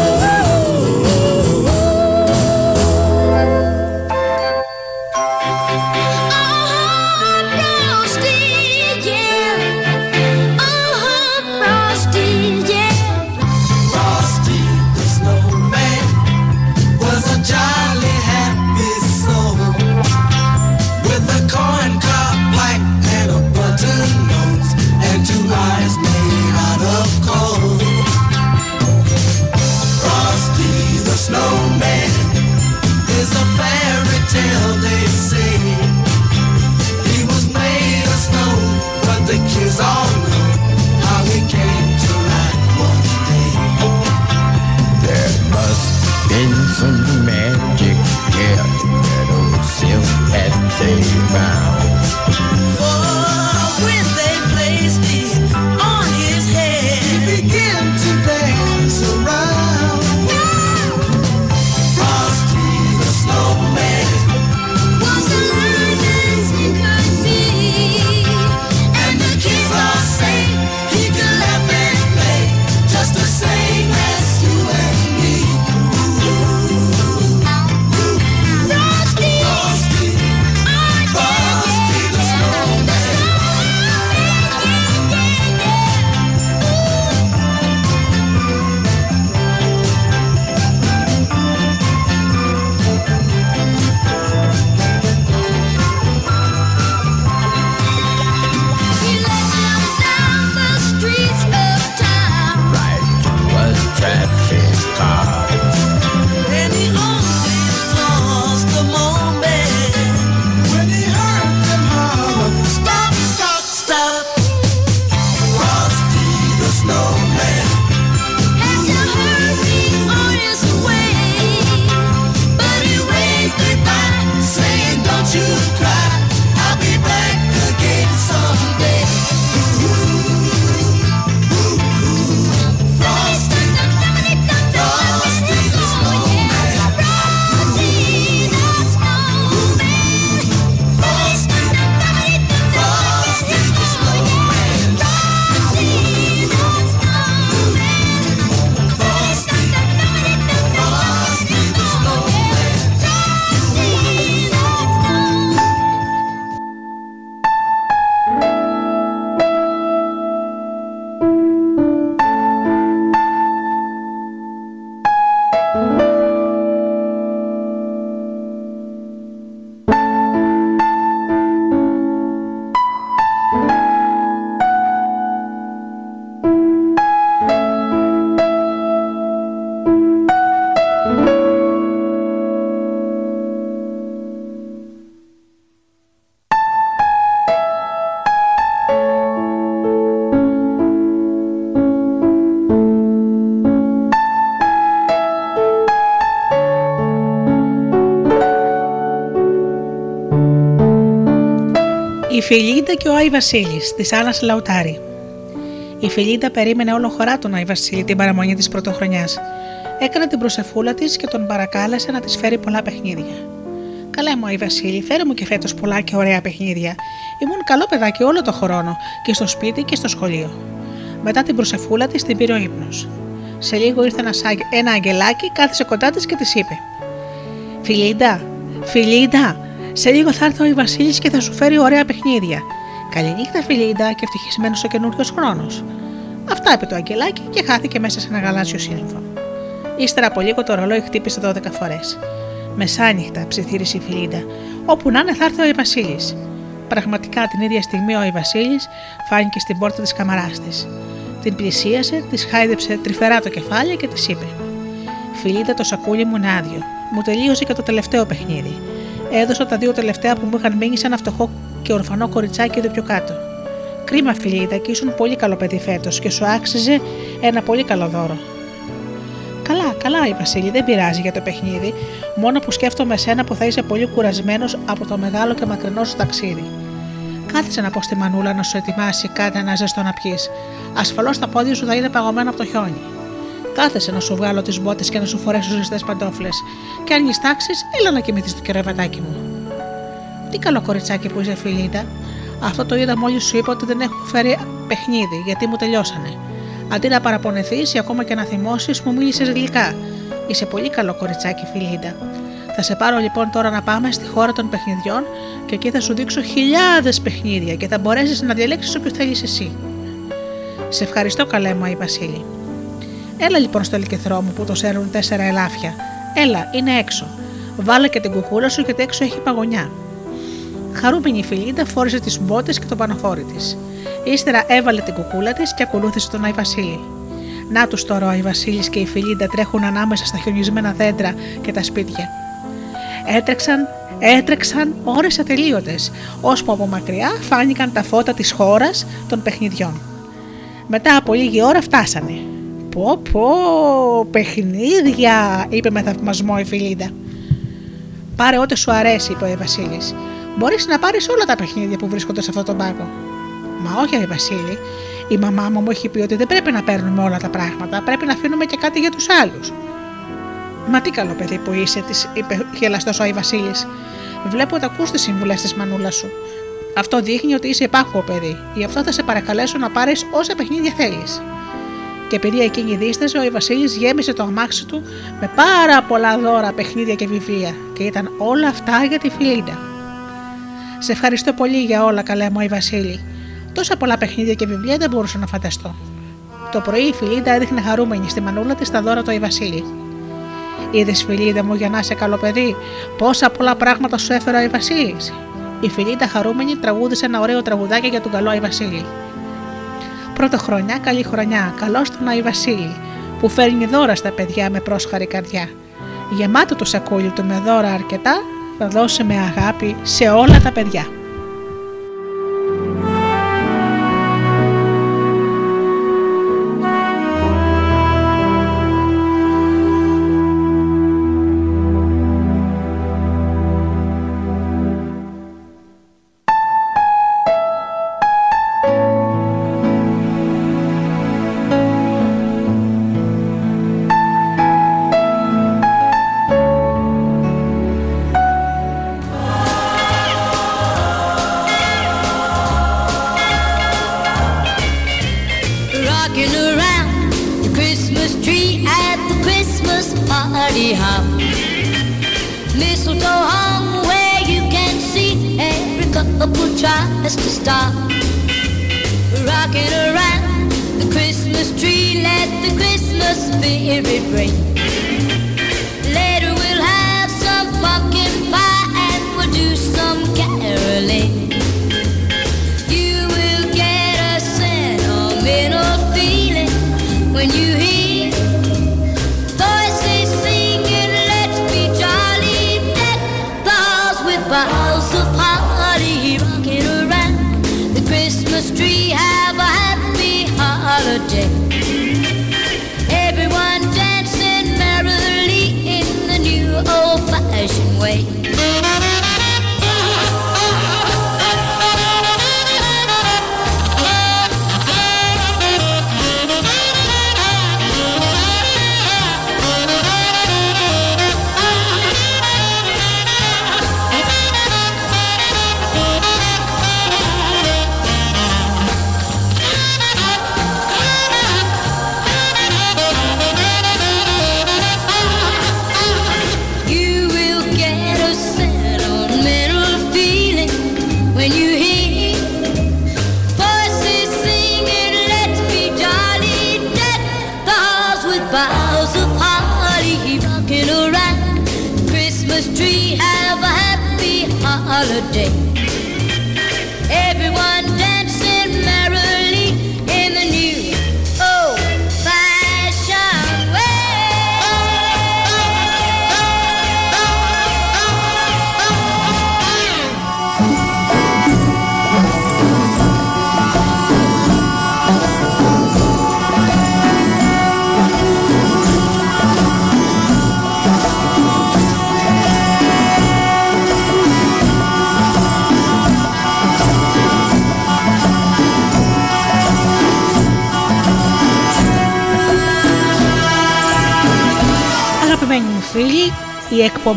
Φιλίντα και ο Άι Βασίλης της Άννα Λαουτάρη. Η Φιλίντα περίμενε όλο χωρά τον Άι Βασίλη την παραμονή της πρωτοχρονιάς. Έκανε την προσεφούλα της και τον παρακάλεσε να της φέρει πολλά παιχνίδια. Καλά μου, η Βασίλη, φέρε μου και φέτος πολλά και ωραία παιχνίδια. Ήμουν καλό παιδάκι όλο το χρόνο, και στο σπίτι και στο σχολείο. Μετά την προσεφούλα της την πήρε ο ύπνος. Σε λίγο ήρθε ένας, ένα αγγελάκι, κάθισε κοντά της και της είπε: Φιλίντα, Φιλίντα, σε λίγο θα έρθει ο Βασίλης και θα σου φέρει ωραία παιχνίδια. Καληνύχτα, Φιλίντα, και ευτυχισμένος ο καινούριος χρόνος. Αυτά είπε το αγγελάκι και χάθηκε μέσα σε ένα γαλάζιο σύννεφο. Ύστερα από λίγο το ρολόι χτύπησε 12 φορές. Μεσάνυχτα, ψιθύρισε η Φιλίντα. Όπου να 'ναι, θα έρθει ο Βασίλης. Πραγματικά την ίδια στιγμή ο Βασίλης φάνηκε στην πόρτα της κάμαράς της. Την πλησίασε, της χάιδεψε τρυφερά το κεφάλι και της είπε: Φιλίντα, το σακούλι μου είναι άδειο. Μου τελείωσε και το τελευταίο παιχνίδι. Έδωσα τα δύο τελευταία που μου είχαν μείνει σε ένα φτωχό και ορφανό κοριτσάκι εδώ πιο κάτω. Κρίμα, Φιλίντα, και ήσουν πολύ καλό παιδί φέτος και σου άξιζε ένα πολύ καλό δώρο. Καλά, καλά, η Βασίλη, δεν πειράζει για το παιχνίδι, μόνο που σκέφτομαι εσένα που θα είσαι πολύ κουρασμένος από το μεγάλο και μακρινό σου ταξίδι. Κάθισε να πω στη μανούλα να σου ετοιμάσει κάτι ένα ζεστό να πιεις. Ασφαλώς τα πόδια σου θα είναι παγωμένα από το χιόνι. Κάθεσε να σου βγάλω τις μπότες και να σου φορέσω ζεστές παντόφλες. Και αν νιστάξει, έλα να κοιμηθείς στο κερεβατάκι μου. Τι καλό κοριτσάκι που είσαι, Φιλίτα. Αυτό το είδα μόλις σου είπα ότι δεν έχω φέρει παιχνίδι, γιατί μου τελειώσανε. Αντί να παραπονεθείς ή ακόμα και να θυμώσεις, μου μίλησες γλυκά. Είσαι πολύ καλό κοριτσάκι, Φιλίντα. Θα σε πάρω λοιπόν τώρα να πάμε στη χώρα των παιχνιδιών και εκεί θα σου δείξω χιλιάδες παιχνίδια και θα μπορέσεις να διαλέξεις όποιο θέλεις εσύ. Σε ευχαριστώ, καλέ μου, η Βασίλη. Έλα λοιπόν στο ελκυθρό μου που το σέρνουν τέσσερα ελάφια. Έλα, είναι έξω. Βάλε και την κουκούλα σου γιατί έξω έχει παγωνιά. Χαρούμενη η Φιλίντα φόρησε τις μπότες και το πανοφόρι της. Ύστερα έβαλε την κουκούλα της και ακολούθησε τον Άι Βασίλη. Να τους τώρα ο Άι Βασίλης και η Φιλίντα τρέχουν ανάμεσα στα χιονισμένα δέντρα και τα σπίτια. Έτρεξαν, έτρεξαν ώρες ατελείωτες, ώσπου από μακριά φάνηκαν τα φώτα της χώρας των παιχνιδιών. Μετά από λίγη ώρα φτάσανε. Πω πω, παιχνίδια, είπε με θαυμασμό η Φιλίντα. Πάρε ό,τι σου αρέσει, είπε ο Βασίλης. Μπορείς να πάρεις όλα τα παιχνίδια που βρίσκονται σε αυτό τον πάγκο. Μα όχι, Ρε Βασίλη. Η μαμά μου μου έχει πει ότι δεν πρέπει να παίρνουμε όλα τα πράγματα, πρέπει να αφήνουμε και κάτι για τους άλλους. Μα τι καλό παιδί που είσαι, της είπε γελαστός ο Άι Βασίλης. Βλέπω ότι ακούς τις συμβουλές της μανούλας σου. Αυτό δείχνει ότι είσαι υπάρχο παιδί, γι' αυτό θα σε παρακαλέσω να πάρεις όσα παιχνίδια θέλεις. Και επειδή εκείνη δίσταζε, ο Βασίλης γέμισε το αμάξι του με πάρα πολλά δώρα, παιχνίδια και βιβλία, και ήταν όλα αυτά για τη Φιλίντα. Σε ευχαριστώ πολύ για όλα, καλέ μου, η Βασίλη. Τόσα πολλά παιχνίδια και βιβλία δεν μπορούσα να φανταστώ. Το πρωί η Φιλίντα έδειχνε χαρούμενη στη μανούλα της τα δώρα του η Βασίλη. Είδες, Φιλίντα μου, για να είσαι καλό παιδί, πόσα πολλά πράγματα σου έφερε ο Βασίλης. Η Φιλίντα χαρούμενη τραγούδισε ένα ωραίο τραγουδάκι για τον καλό Άι Βασίλη. Πρώτο χρονιά, καλή χρονιά, καλό τον Άι Βασίλη, που φέρνει δώρα στα παιδιά με πρόσχαρη καρδιά. Γεμάτο το σακούλι του με δώρα αρκετά, θα δώσει με αγάπη σε όλα τα παιδιά.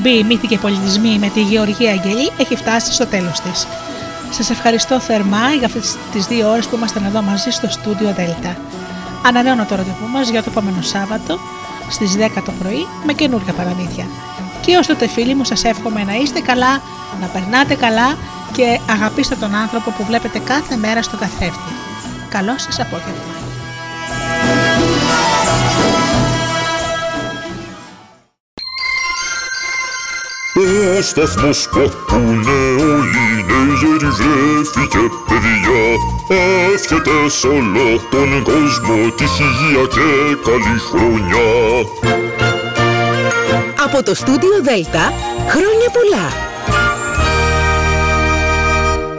Εκπομπή Μύθοι και Πολιτισμοί με τη Γεωργία Αγγελή έχει φτάσει στο τέλος της. Σας ευχαριστώ θερμά για αυτές τις δύο ώρες που ήμασταν εδώ μαζί στο στούντιο Δέλτα. Ανανέωνα το ραντεβού μας για το επόμενο Σάββατο στις 10 το πρωί με καινούργια παραμύθια. Και ως τότε φίλοι μου σας εύχομαι να είστε καλά, να περνάτε καλά και αγαπήστε τον άνθρωπο που βλέπετε κάθε μέρα στο καθρέφτη. Καλό σας απόγευμα. Ο σταθμός που ακούνε όλοι οι νέγεροι βρέθηκε παιδιά Εύχεται σε όλο τον κόσμο τύχη, υγεία και καλή χρονιά Από το στούντιο Δέλτα, χρόνια πολλά!